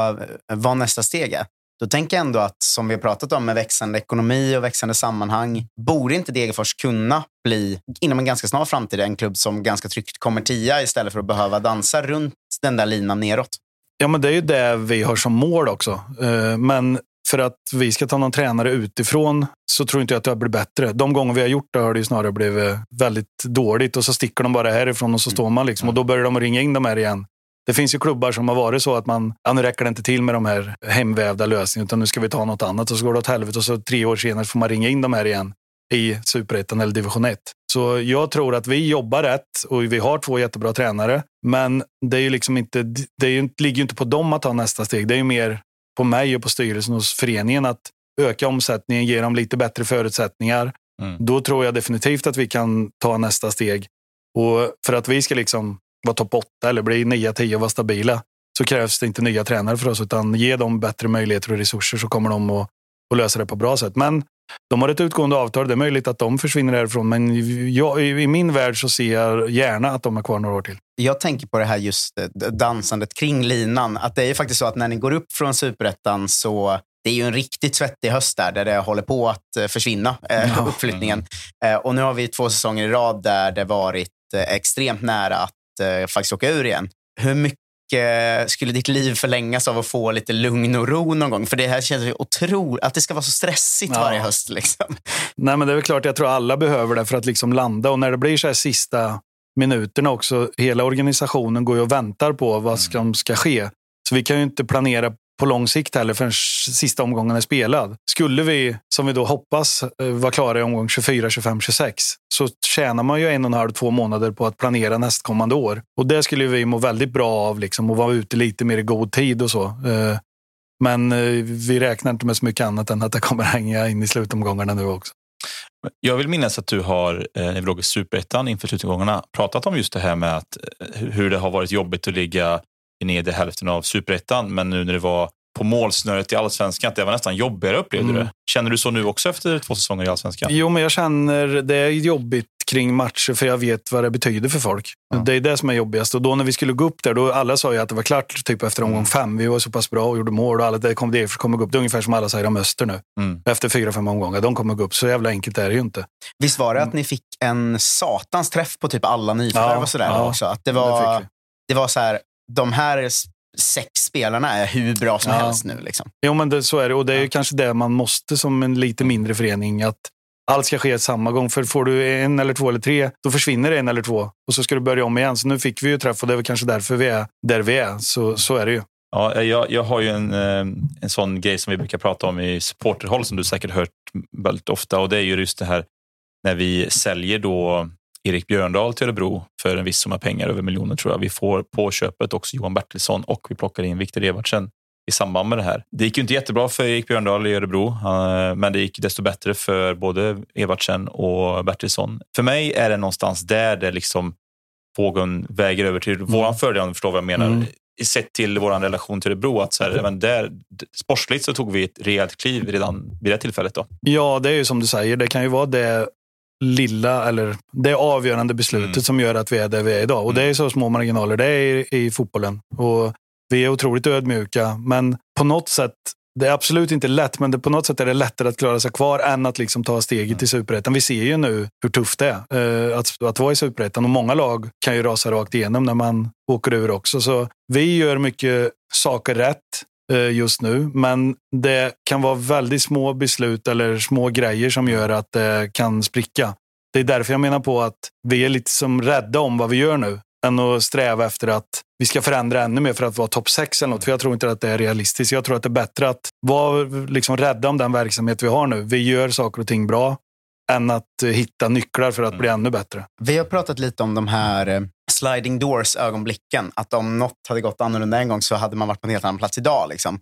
eh, vad nästa steg är. Då tänker jag ändå att, som vi har pratat om med växande ekonomi och växande sammanhang, borde inte Degerfors kunna bli, inom en ganska snar framtid, en klubb som ganska tryggt kommer tia istället för att behöva dansa runt den där linan neråt? Ja, men det är ju det vi har som mål också. Eh, Men för att vi ska ta någon tränare utifrån så tror inte jag att det har blivit bättre. De gånger vi har gjort det har det ju snarare blivit väldigt dåligt och så sticker de bara härifrån och så står man liksom och då börjar de ringa in de här igen. Det finns ju klubbar som har varit så att man, ja, nu räcker det inte till med de här hemvävda lösningarna utan nu ska vi ta något annat och så går det åt helvete och så tre år senare får man ringa in de här igen i superettan eller division 1. Så jag tror att vi jobbar rätt och vi har två jättebra tränare. Men det är ju liksom inte, det är ju, ligger ju inte på dem att ta nästa steg. Det är ju mer på mig och på styrelsen hos föreningen att öka omsättningen, ge dem lite bättre förutsättningar. Då tror jag definitivt att vi kan ta nästa steg. Och för att vi ska liksom vara topp 8 eller bli 9-10 och vara stabila så krävs det inte nya tränare för oss utan ge dem bättre möjligheter och resurser så kommer de att och lösa det på bra sätt. Men de har ett utgående avtal. Det är möjligt att de försvinner härifrån. Men jag, i min värld så ser jag gärna att de är kvar några år till. Jag tänker på det här just eh, dansandet kring linan. Att det är faktiskt så att när ni går upp från superettan så det är ju en riktigt svettig höst där, där det håller på att eh, försvinna, eh, Ja. (laughs) uppflyttningen. Och nu har vi två säsonger i rad där det varit extremt nära att faktiskt åka ur igen. Hur mycket skulle ditt liv förlängas av att få lite lugn och ro någon gång? För det här känns ju otroligt, att det ska vara så stressigt Ja. varje höst. Liksom. Nej, men det är väl klart, jag tror alla behöver det för att liksom landa. Och när det blir så här sista minuterna också, hela organisationen går ju och väntar på vad som ska ske. Så vi kan ju inte planera på lång sikt heller förrän sista omgången är spelad. Skulle vi, som vi då hoppas, eh, vara klara i omgång 24, 25, 26 så tjänar man ju en och en halv, två månader på att planera nästkommande år. Och det skulle vi må väldigt bra av, liksom, att vara ute lite mer i god tid och så. Eh, men eh, vi räknar inte med så mycket annat än att det kommer (laughs) hänga in i slutomgångarna nu också. Jag vill minnas att du har, eh, när vi låg i Superettan inför slutomgångarna, pratat om just det här med att, hur det har varit jobbigt att ligga i nedre hälften av Superettan, men nu när det var på målsnöret i Allsvenskan, att det var nästan jobbigare upplevde Mm. du. Känner du så nu också efter två säsonger i Allsvenskan? Jo, men jag känner det är jobbigt kring matcher för jag vet vad det betyder för folk. Det är det som är jobbigast. Och då när vi skulle gå upp där, då alla sa ju att det var klart typ efter omgång fem. Vi var så pass bra och gjorde mål och alla det kom, det kommer gå upp. Det är ungefär som alla säger om Öster nu. Mm. Efter fyra, fem omgångar. De kommer gå upp. Så jävla enkelt är det ju inte. Visst var det att ni fick en satans träff på typ alla nyförvärv Ja, och sådär ja, också? Att det det var, fick det var så här, de här sex spelarna är hur bra som Ja. helst nu. Liksom. Jo, men det, så är det. Och det är ju kanske det man måste som en lite mindre förening. Att allt ska ske samma gång. För får du en eller två eller tre, då försvinner en eller två. Och så ska du börja om igen. Så nu fick vi ju träff och det är väl kanske därför vi är där vi är. Så, så är det ju. Ja, jag, jag har ju en, eh, en sån grej som vi brukar prata om i supporterhåll som du säkert hört väldigt ofta och det är ju just det här när vi säljer då Erik Björndal till Örebro för en viss summa pengar, över miljoner tror jag. Vi får på köpet också Johan Bertilsson och vi plockar in Viktor Evertsen i samband med det här. Det gick ju inte jättebra för Erik Björndal i Örebro, eh, men det gick desto bättre för både Evertsen och Bertilsson. För mig är det någonstans där det liksom vågen väger över till våran fördel, om du förstår vad jag menar. Mm. Sett till vår relation till Örebro, att så här, men där, sportsligt så tog vi ett rejält kliv redan vid det tillfället. Då. Ja, det är ju som du säger. Det kan ju vara det lilla eller det avgörande beslutet Mm. som gör att vi är där vi är idag. Och det är så små marginaler. Det är i, i fotbollen. Och vi är otroligt ödmjuka, men på något sätt det är absolut inte lätt, men det, på något sätt är det lättare att klara sig kvar än att liksom ta steget till superettan. Vi ser ju nu hur tufft det är eh, att, att vara i superettan och många lag kan ju rasa rakt igenom när man åker ur också. Så vi gör mycket saker rätt Eh, just nu, men det kan vara väldigt små beslut eller små grejer som gör att det kan spricka. Det är därför jag menar på att vi är lite som rädda om vad vi gör nu än att sträva efter att vi ska förändra ännu mer för att vara topp 6 eller något. För jag tror inte att det är realistiskt. Jag tror att det är bättre att vara liksom rädda om den verksamhet vi har nu. Vi gör saker och ting bra än att eh, hitta nycklar för att bli ännu bättre. Vi har pratat lite om de här eh, sliding doors-ögonblicken. Att om något hade gått annorlunda en gång så hade man varit på en helt annan plats idag. Liksom.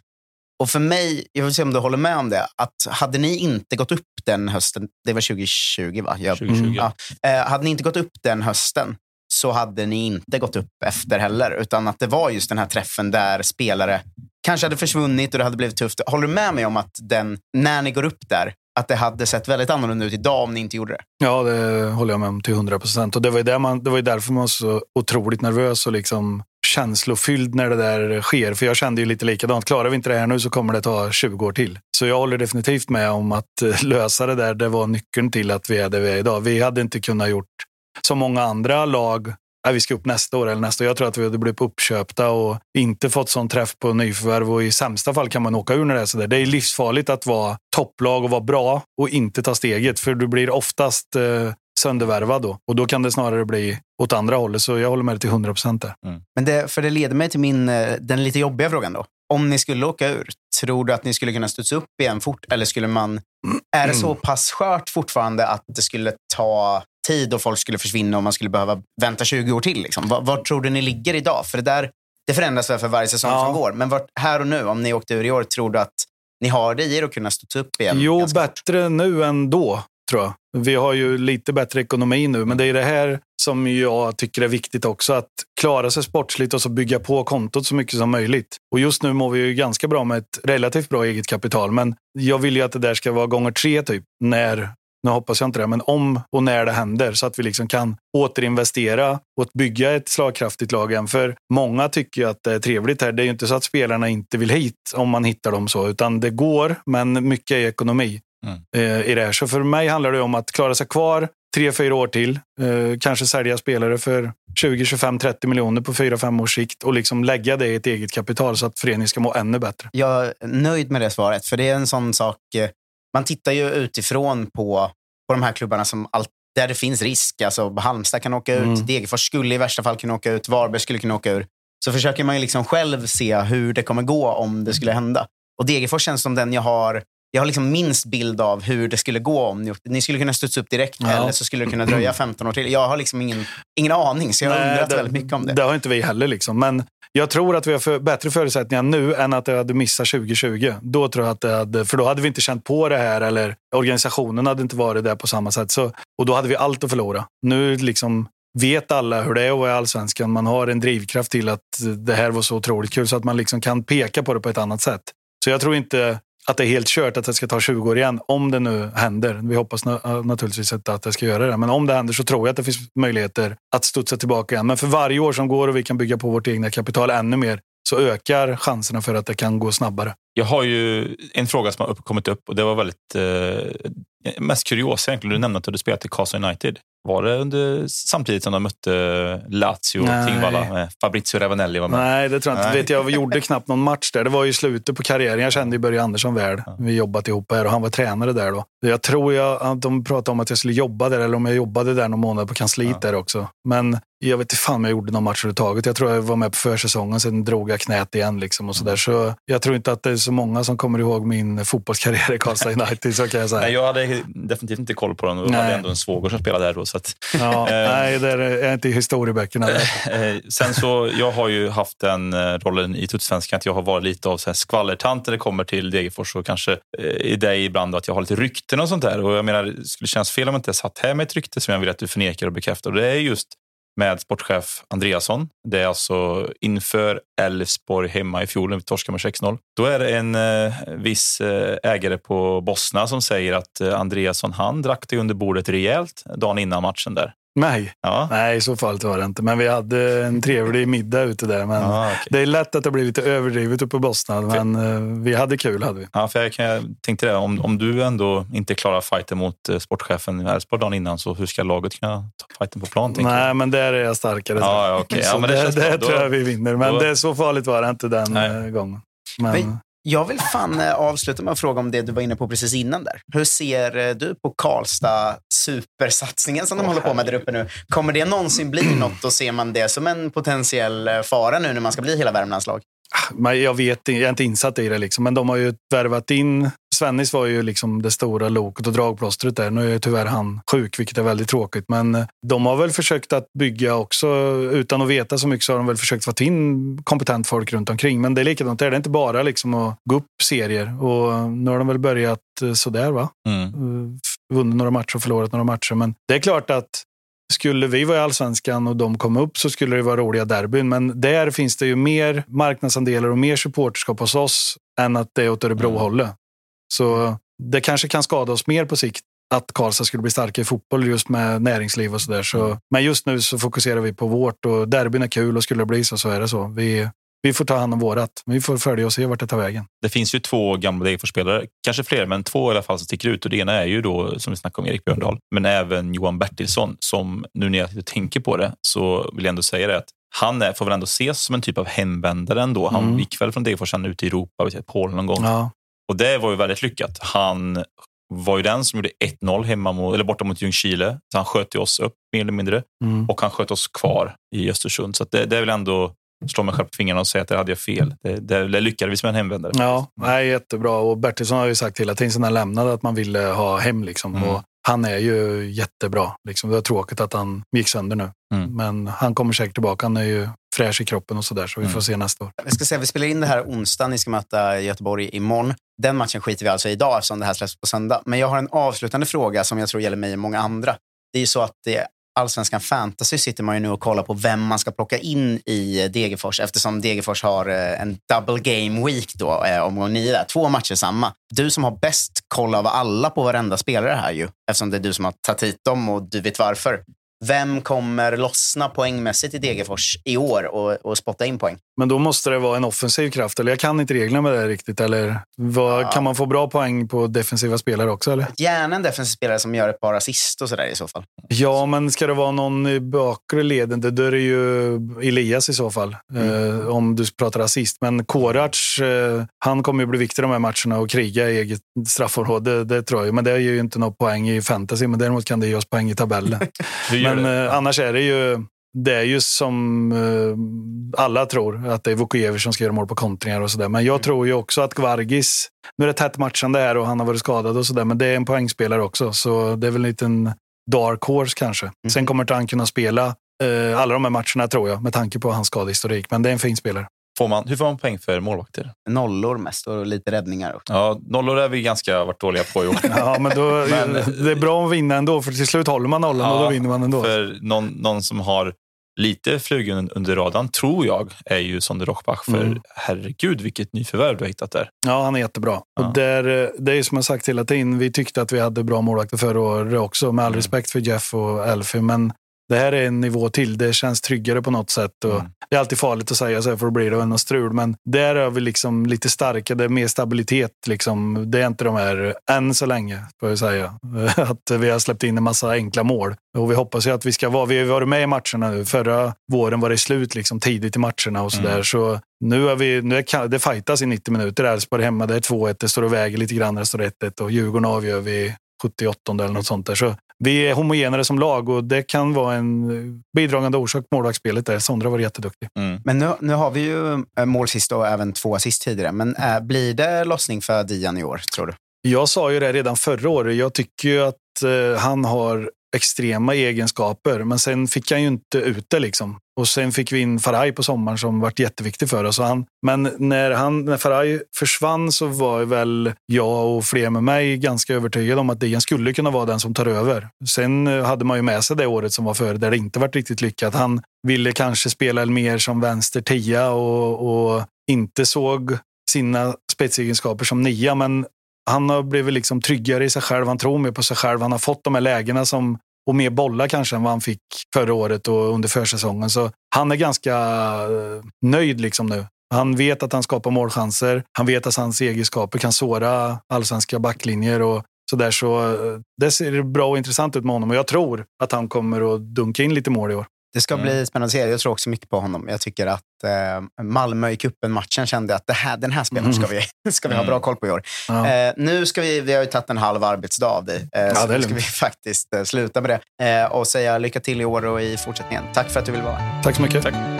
Och för mig, jag vill se om du håller med om det, att hade ni inte gått upp den hösten, det var 2020 va? Jag, 2020. Ja. Eh, hade ni inte gått upp den hösten så hade ni inte gått upp efter heller. Utan att det var just den här träffen där spelare kanske hade försvunnit och det hade blivit tufft. Håller du med mig om att den, när ni går upp där, att det hade sett väldigt annorlunda ut idag om ni inte gjorde det? Ja, det håller jag med om till 100 procent. Det var, ju man, det var ju därför man var så otroligt nervös och liksom känslofylld när det där sker. För jag kände ju lite likadant. Klarar vi inte det här nu så kommer det ta 20 år till. Så jag håller definitivt med om att eh, lösa det där, det var nyckeln till att vi är där vi är idag. Vi hade inte kunnat gjort som många andra lag "Nej, vi ska upp nästa år eller nästa år. Jag tror att vi hade blivit uppköpta och inte fått sån träff på nyförvärv och i sämsta fall kan man åka ur när det är sådär. Det är livsfarligt att vara topplag och vara bra och inte ta steget för du blir oftast eh, söndervärvad då och då kan det snarare bli åt andra hållet. Så jag håller med dig till 100 procent där. Men det, för det leder mig till min, eh, den lite jobbiga frågan då. Om ni skulle åka ur, tror du att ni skulle kunna studsa upp igen fort? Eller skulle man... Är det så pass skört fortfarande att det skulle ta tid och folk skulle försvinna och man skulle behöva vänta 20 år till? Liksom? Var, var tror du ni ligger idag? För det där det förändras väl för varje säsong Ja. som går. Men vart, här och nu, om ni åkte ur i år, tror du att ni har det i er att kunna studsa upp igen? Jo, bättre nu än då. tror jag. Vi har ju lite bättre ekonomi nu, men det är det här som jag tycker är viktigt också. Att klara sig sportsligt och så bygga på kontot så mycket som möjligt. Och just nu mår vi ju ganska bra med ett relativt bra eget kapital, men jag vill ju att det där ska vara gånger tre typ, när nu hoppas jag inte det, men om och när det händer så att vi liksom kan återinvestera och bygga ett slagkraftigt lag igen. För många tycker ju att det är trevligt här. Det är ju inte så att spelarna inte vill hit om man hittar dem så, utan det går, men mycket är ekonomi Mm. eh, i det här. Så för mig handlar det om att klara sig kvar tre, fyra år till. Eh, kanske sälja spelare för 20, 25, 30 miljoner på fyra, fem års sikt och liksom lägga det i ett eget kapital så att föreningen ska må ännu bättre. Jag är nöjd med det svaret, för det är en sån sak. Man tittar ju utifrån på, på de här klubbarna som allt, där det finns risk. Alltså Halmstad kan åka ut, Mm. Degerfors skulle i värsta fall kunna åka ut, Varberg skulle kunna åka ur. Så försöker man ju liksom själv se hur det kommer gå om det skulle hända. Och Degerfors känns som den jag har jag har liksom minst bild av hur det skulle gå om ni, ni skulle kunna studsa upp direkt Ja. eller så skulle det kunna dröja 15 år till. Jag har liksom ingen, ingen aning, så jag har Nej, undrat det- väldigt mycket om det. Det har inte vi heller. Liksom. Men jag tror att vi har för, bättre förutsättningar nu än att det hade missat 2020. Då tror jag att det hade, för då hade vi inte känt på det här eller organisationen hade inte varit där på samma sätt. Så, och då hade vi allt att förlora. Nu liksom vet alla hur det är att vara i allsvenskan. Man har en drivkraft till att det här var så otroligt kul så att man liksom kan peka på det på ett annat sätt. Så jag tror inte att det är helt kört att det ska ta 20 år igen, om det nu händer. Vi hoppas na- eh, naturligtvis inte att det ska göra det, men om det händer så tror jag att det finns möjligheter att studsa tillbaka igen. Men för varje år som går och vi kan bygga på vårt egna kapital ännu mer, så ökar chanserna för att det kan gå snabbare. Jag har ju en fråga som har upp, kommit upp och det var väldigt eh, mest kuriosa egentligen. Du nämnde att du spelat i Casa United. Var det under, samtidigt som de mötte Lazio och Nej. Tingvalla Fabrizio Ravanelli var med? Nej, det tror jag inte. Nej. Vet jag gjorde knappt någon match där. Det var ju slutet på karriären. Jag kände ju Börje Andersson väl. Vi jobbat ihop här och han var tränare där då. Jag tror jag, att de pratade om att jag skulle jobba där eller om jag jobbade där någon månad på kansliet där också. Men jag vet inte fan om jag gjorde någon match överhuvudtaget. Jag tror jag var med på försäsongen, sen drog jag knät igen. Liksom och så, där. så jag tror inte att det är så många som kommer ihåg min fotbollskarriär i Karlstad (laughs) United, så kan jag säga. Nej, jag hade definitivt inte koll på dem. Jag Nej. hade ändå en svåger som spelade där då. Så att, Ja, Eh, nej, det är inte i historieböckerna. (laughs) Eh, Sen så, jag har ju haft den eh, rollen i Tutsvenskan att jag har varit lite av så här skvallertant när det kommer till Degerfors och kanske i dig ibland att jag har lite rykten och sånt där. Och jag menar, det skulle kännas fel om jag inte satt här med ett rykte som jag vill att du förnekar och bekräftar. Och det är just med sportchef Andreasson. Det är alltså inför Elfsborg hemma i fjol när vi torskade med 6-0. Då är det en eh, viss eh, ägare på Bosna som säger att eh, Andreasson han drack det under bordet rejält dagen innan matchen där. Nej. Ja. Nej, så farligt var det inte. Men vi hade en trevlig middag ute där. Men Ja, okej. Det är lätt att det blir lite överdrivet uppe på Bosnad, men eh, vi hade kul. hade vi. Ja, för jag, jag tänkte det, om, om du ändå inte klarar fighten mot eh, sportchefen i Elfsborg dagen innan, så hur ska laget kunna ta fighten på plan? tänker jag? Nej, men där är jag starkare. Ja, okej. Ja, men det det det tror jag vi vinner. Men då- det är så farligt var det inte den Nej. eh, gången. Men, Men jag vill fan eh, avsluta med att fråga om det du var inne på precis innan där. Hur ser eh, du på Karlstad supersatsningen som de håller på med där uppe nu? Kommer det någonsin bli något och ser man det som en potentiell eh, fara nu när man ska bli hela Värmlands lag? Jag vet jag är inte insatt i det. Liksom. Men de har ju värvat in... Svennis var ju liksom det stora loket och dragplåstret där. Nu är ju tyvärr han sjuk, vilket är väldigt tråkigt. Men de har väl försökt att bygga också, utan att veta så mycket, så har de väl försökt få in kompetent folk runt omkring. Men det är likadant där. Det är inte bara liksom att gå upp serier. Och nu har de väl börjat eh, sådär, va? Mm. Eh, vunnit några matcher och förlorat några matcher. Men det är klart att skulle vi vara i allsvenskan och de kom upp så skulle det vara roliga derbyn. Men där finns det ju mer marknadsandelar och mer supporterskap hos oss än att det är åt Örebro-hållet. Så det kanske kan skada oss mer på sikt att Karlstad skulle bli starka i fotboll just med näringsliv och sådär. Så, men just nu så fokuserar vi på vårt och derbyn är kul och skulle det bli så så är det så. Vi, vi får ta hand om vårat. Vi får följa och se vart det tar vägen. Det finns ju två gamla Degerfors-spelare, kanske fler, men två i alla fall som sticker ut. Och det ena är ju då, som vi snackade om, Erik Björndal, men även Johan Bertilsson, som nu när jag tänker på det så vill jag ändå säga det att han är, får väl ändå ses som en typ av hemvändare ändå. Han Mm. gick väl från Degerfors sen ut i Europa, vet jag, Polen någon gång. Ja. Och det var ju väldigt lyckat. Han var ju den som gjorde 1-0 hemma mot, eller borta mot Ljungskile. Så han sköt ju oss upp mer eller mindre. Mm. Och han sköt oss kvar i Östersund. Så det, det är väl ändå slå mig själv på fingrarna och säga att det hade jag fel. Det, det, det lyckades med en hemvändare. Ja, nej, jättebra. Och Bertilsson har ju sagt hela tiden sedan han lämnade att man ville ha hem. Liksom. Mm. Och han är ju jättebra. Liksom. Det var tråkigt att han gick sönder nu. Mm. Men han kommer säkert tillbaka. Han är ju fräsch i kroppen och sådär. Så vi Mm. får se nästa år. Vi ska se, vi spelar in det här onsdag. Ni ska möta Göteborg imorgon. Den matchen skiter vi alltså i idag eftersom det här släpps på söndag. Men jag har en avslutande fråga som jag tror gäller mig och många andra. Det är ju så att det Allsvenskan Fantasy sitter man ju nu och kollar på vem man ska plocka in i eh, Degerfors eftersom Degerfors har eh, en double game week då, eh, omgång nio där. Två matcher samma. Du som har bäst koll av alla på varenda spelare här ju, eftersom det är du som har tagit hit dem och du vet varför. Vem kommer lossna poängmässigt i Degerfors i år och, och spotta in poäng? Men då måste det vara en offensiv kraft. Eller jag kan inte reglerna med det riktigt. Eller vad, Kan man få bra poäng på defensiva spelare också? Eller? Gärna en defensiv spelare som gör ett par assist och sådär i så fall. Ja, men ska det vara någon i bakre leden, då är det ju Elias i så fall. Eh, om du pratar assist. Men Korac, eh, han kommer ju bli viktig i de här matcherna och kriga i eget straffområde. Det tror jag. Men det ger ju inte något poäng i fantasy. Men däremot kan det ge oss poäng i tabellen. (laughs) Men det? eh, annars är det ju det är ju som eh, alla tror, att det är Vukojevic som ska göra mål på kontringar och sådär. Men jag tror ju också att Gvargis, nu är det tätt matchande här och han har varit skadad och sådär, men det är en poängspelare också. Så det är väl en liten dark horse kanske. Sen kommer inte han kunna spela eh, alla de här matcherna tror jag, med tanke på hans skadehistorik. Men det är en fin spelare. Får man, hur får man poäng för målvakter? Nollor mest och lite räddningar. Också. Ja, nollor är vi ganska varit dåliga på i år. (laughs) Ja, men då, Men- det är bra att vinna ändå, för till slut håller man nollan och då Ja, vinner man ändå. För någon, någon som har lite flugit under radarn, tror jag, är ju Sonder Rockbach. För Mm. herregud, vilket nyförvärv du har hittat där. Ja, han är jättebra. Och där, eh, det är som jag sagt hela tiden, vi tyckte att vi hade bra målvakter förra året också, med all respekt för Jeff och Elfie. Men det här är en nivå till. Det känns tryggare på något sätt. Och Det är alltid farligt att säga så här, för då blir det något strul. Men där är vi liksom lite starkare, det är mer stabilitet. Liksom. Det är inte de här, än så länge, får jag säga, (laughs) att vi har släppt in en massa enkla mål. Och vi hoppas ju att vi ska vara, vi har varit med i matcherna nu. Förra våren var det slut liksom, tidigt i matcherna och sådär. Mm. Så nu är vi, nu är, det fightas i 90 minuter. Elfsborg hemma, det är 2-1, det står och väger lite grann, det står 1-1 och Djurgården avgör vi 78 eller något sånt där. Så vi är homogenare som lag och det kan vara en bidragande orsak på målvaktsspelet där. Sondra var jätteduktig. Men nu, nu har vi ju eh, mål sist och även två assist tidigare. Men äh, blir det lossning för Dian i år, tror du? Jag sa ju det redan förra året. Jag tycker ju att eh, han har extrema egenskaper, men sen fick han ju inte ut det. Liksom. Och sen fick vi in Faraj på sommaren som varit jätteviktig för oss. Han, men när, han, när Faraj försvann så var väl jag och fler med mig ganska övertygade om att Dian skulle kunna vara den som tar över. Sen eh, hade man ju med sig det året som var före där det inte varit riktigt lyckat. Han ville kanske spela mer som vänster tia och, och inte såg sina spetsegenskaper som nia, men han har blivit liksom tryggare i sig själv. Han tror mer på sig själv. Han har fått de här lägena som, och mer bollar kanske än vad han fick förra året och under försäsongen. Så han är ganska eh, nöjd liksom nu. Han vet att han skapar målchanser. Han vet att hans egenskaper kan såra allsvenska backlinjer och så där. Så det ser bra och intressant ut med honom och jag tror att han kommer att dunka in lite mål i år. Det ska bli spännande att se. Jag tror också mycket på honom. Jag tycker att eh, Malmö i cupen-matchen kände att det här, den här spelaren ska vi, (laughs) ska vi ha Mm. bra koll på i år. Ja. Eh, nu ska vi, vi har ju tagit en halv arbetsdag av dig, eh, så det är nu ska vi (laughs) faktiskt eh, sluta med det eh, och säga lycka till i år och i fortsättningen. Tack för att du ville vara. Tack så mycket. Tack.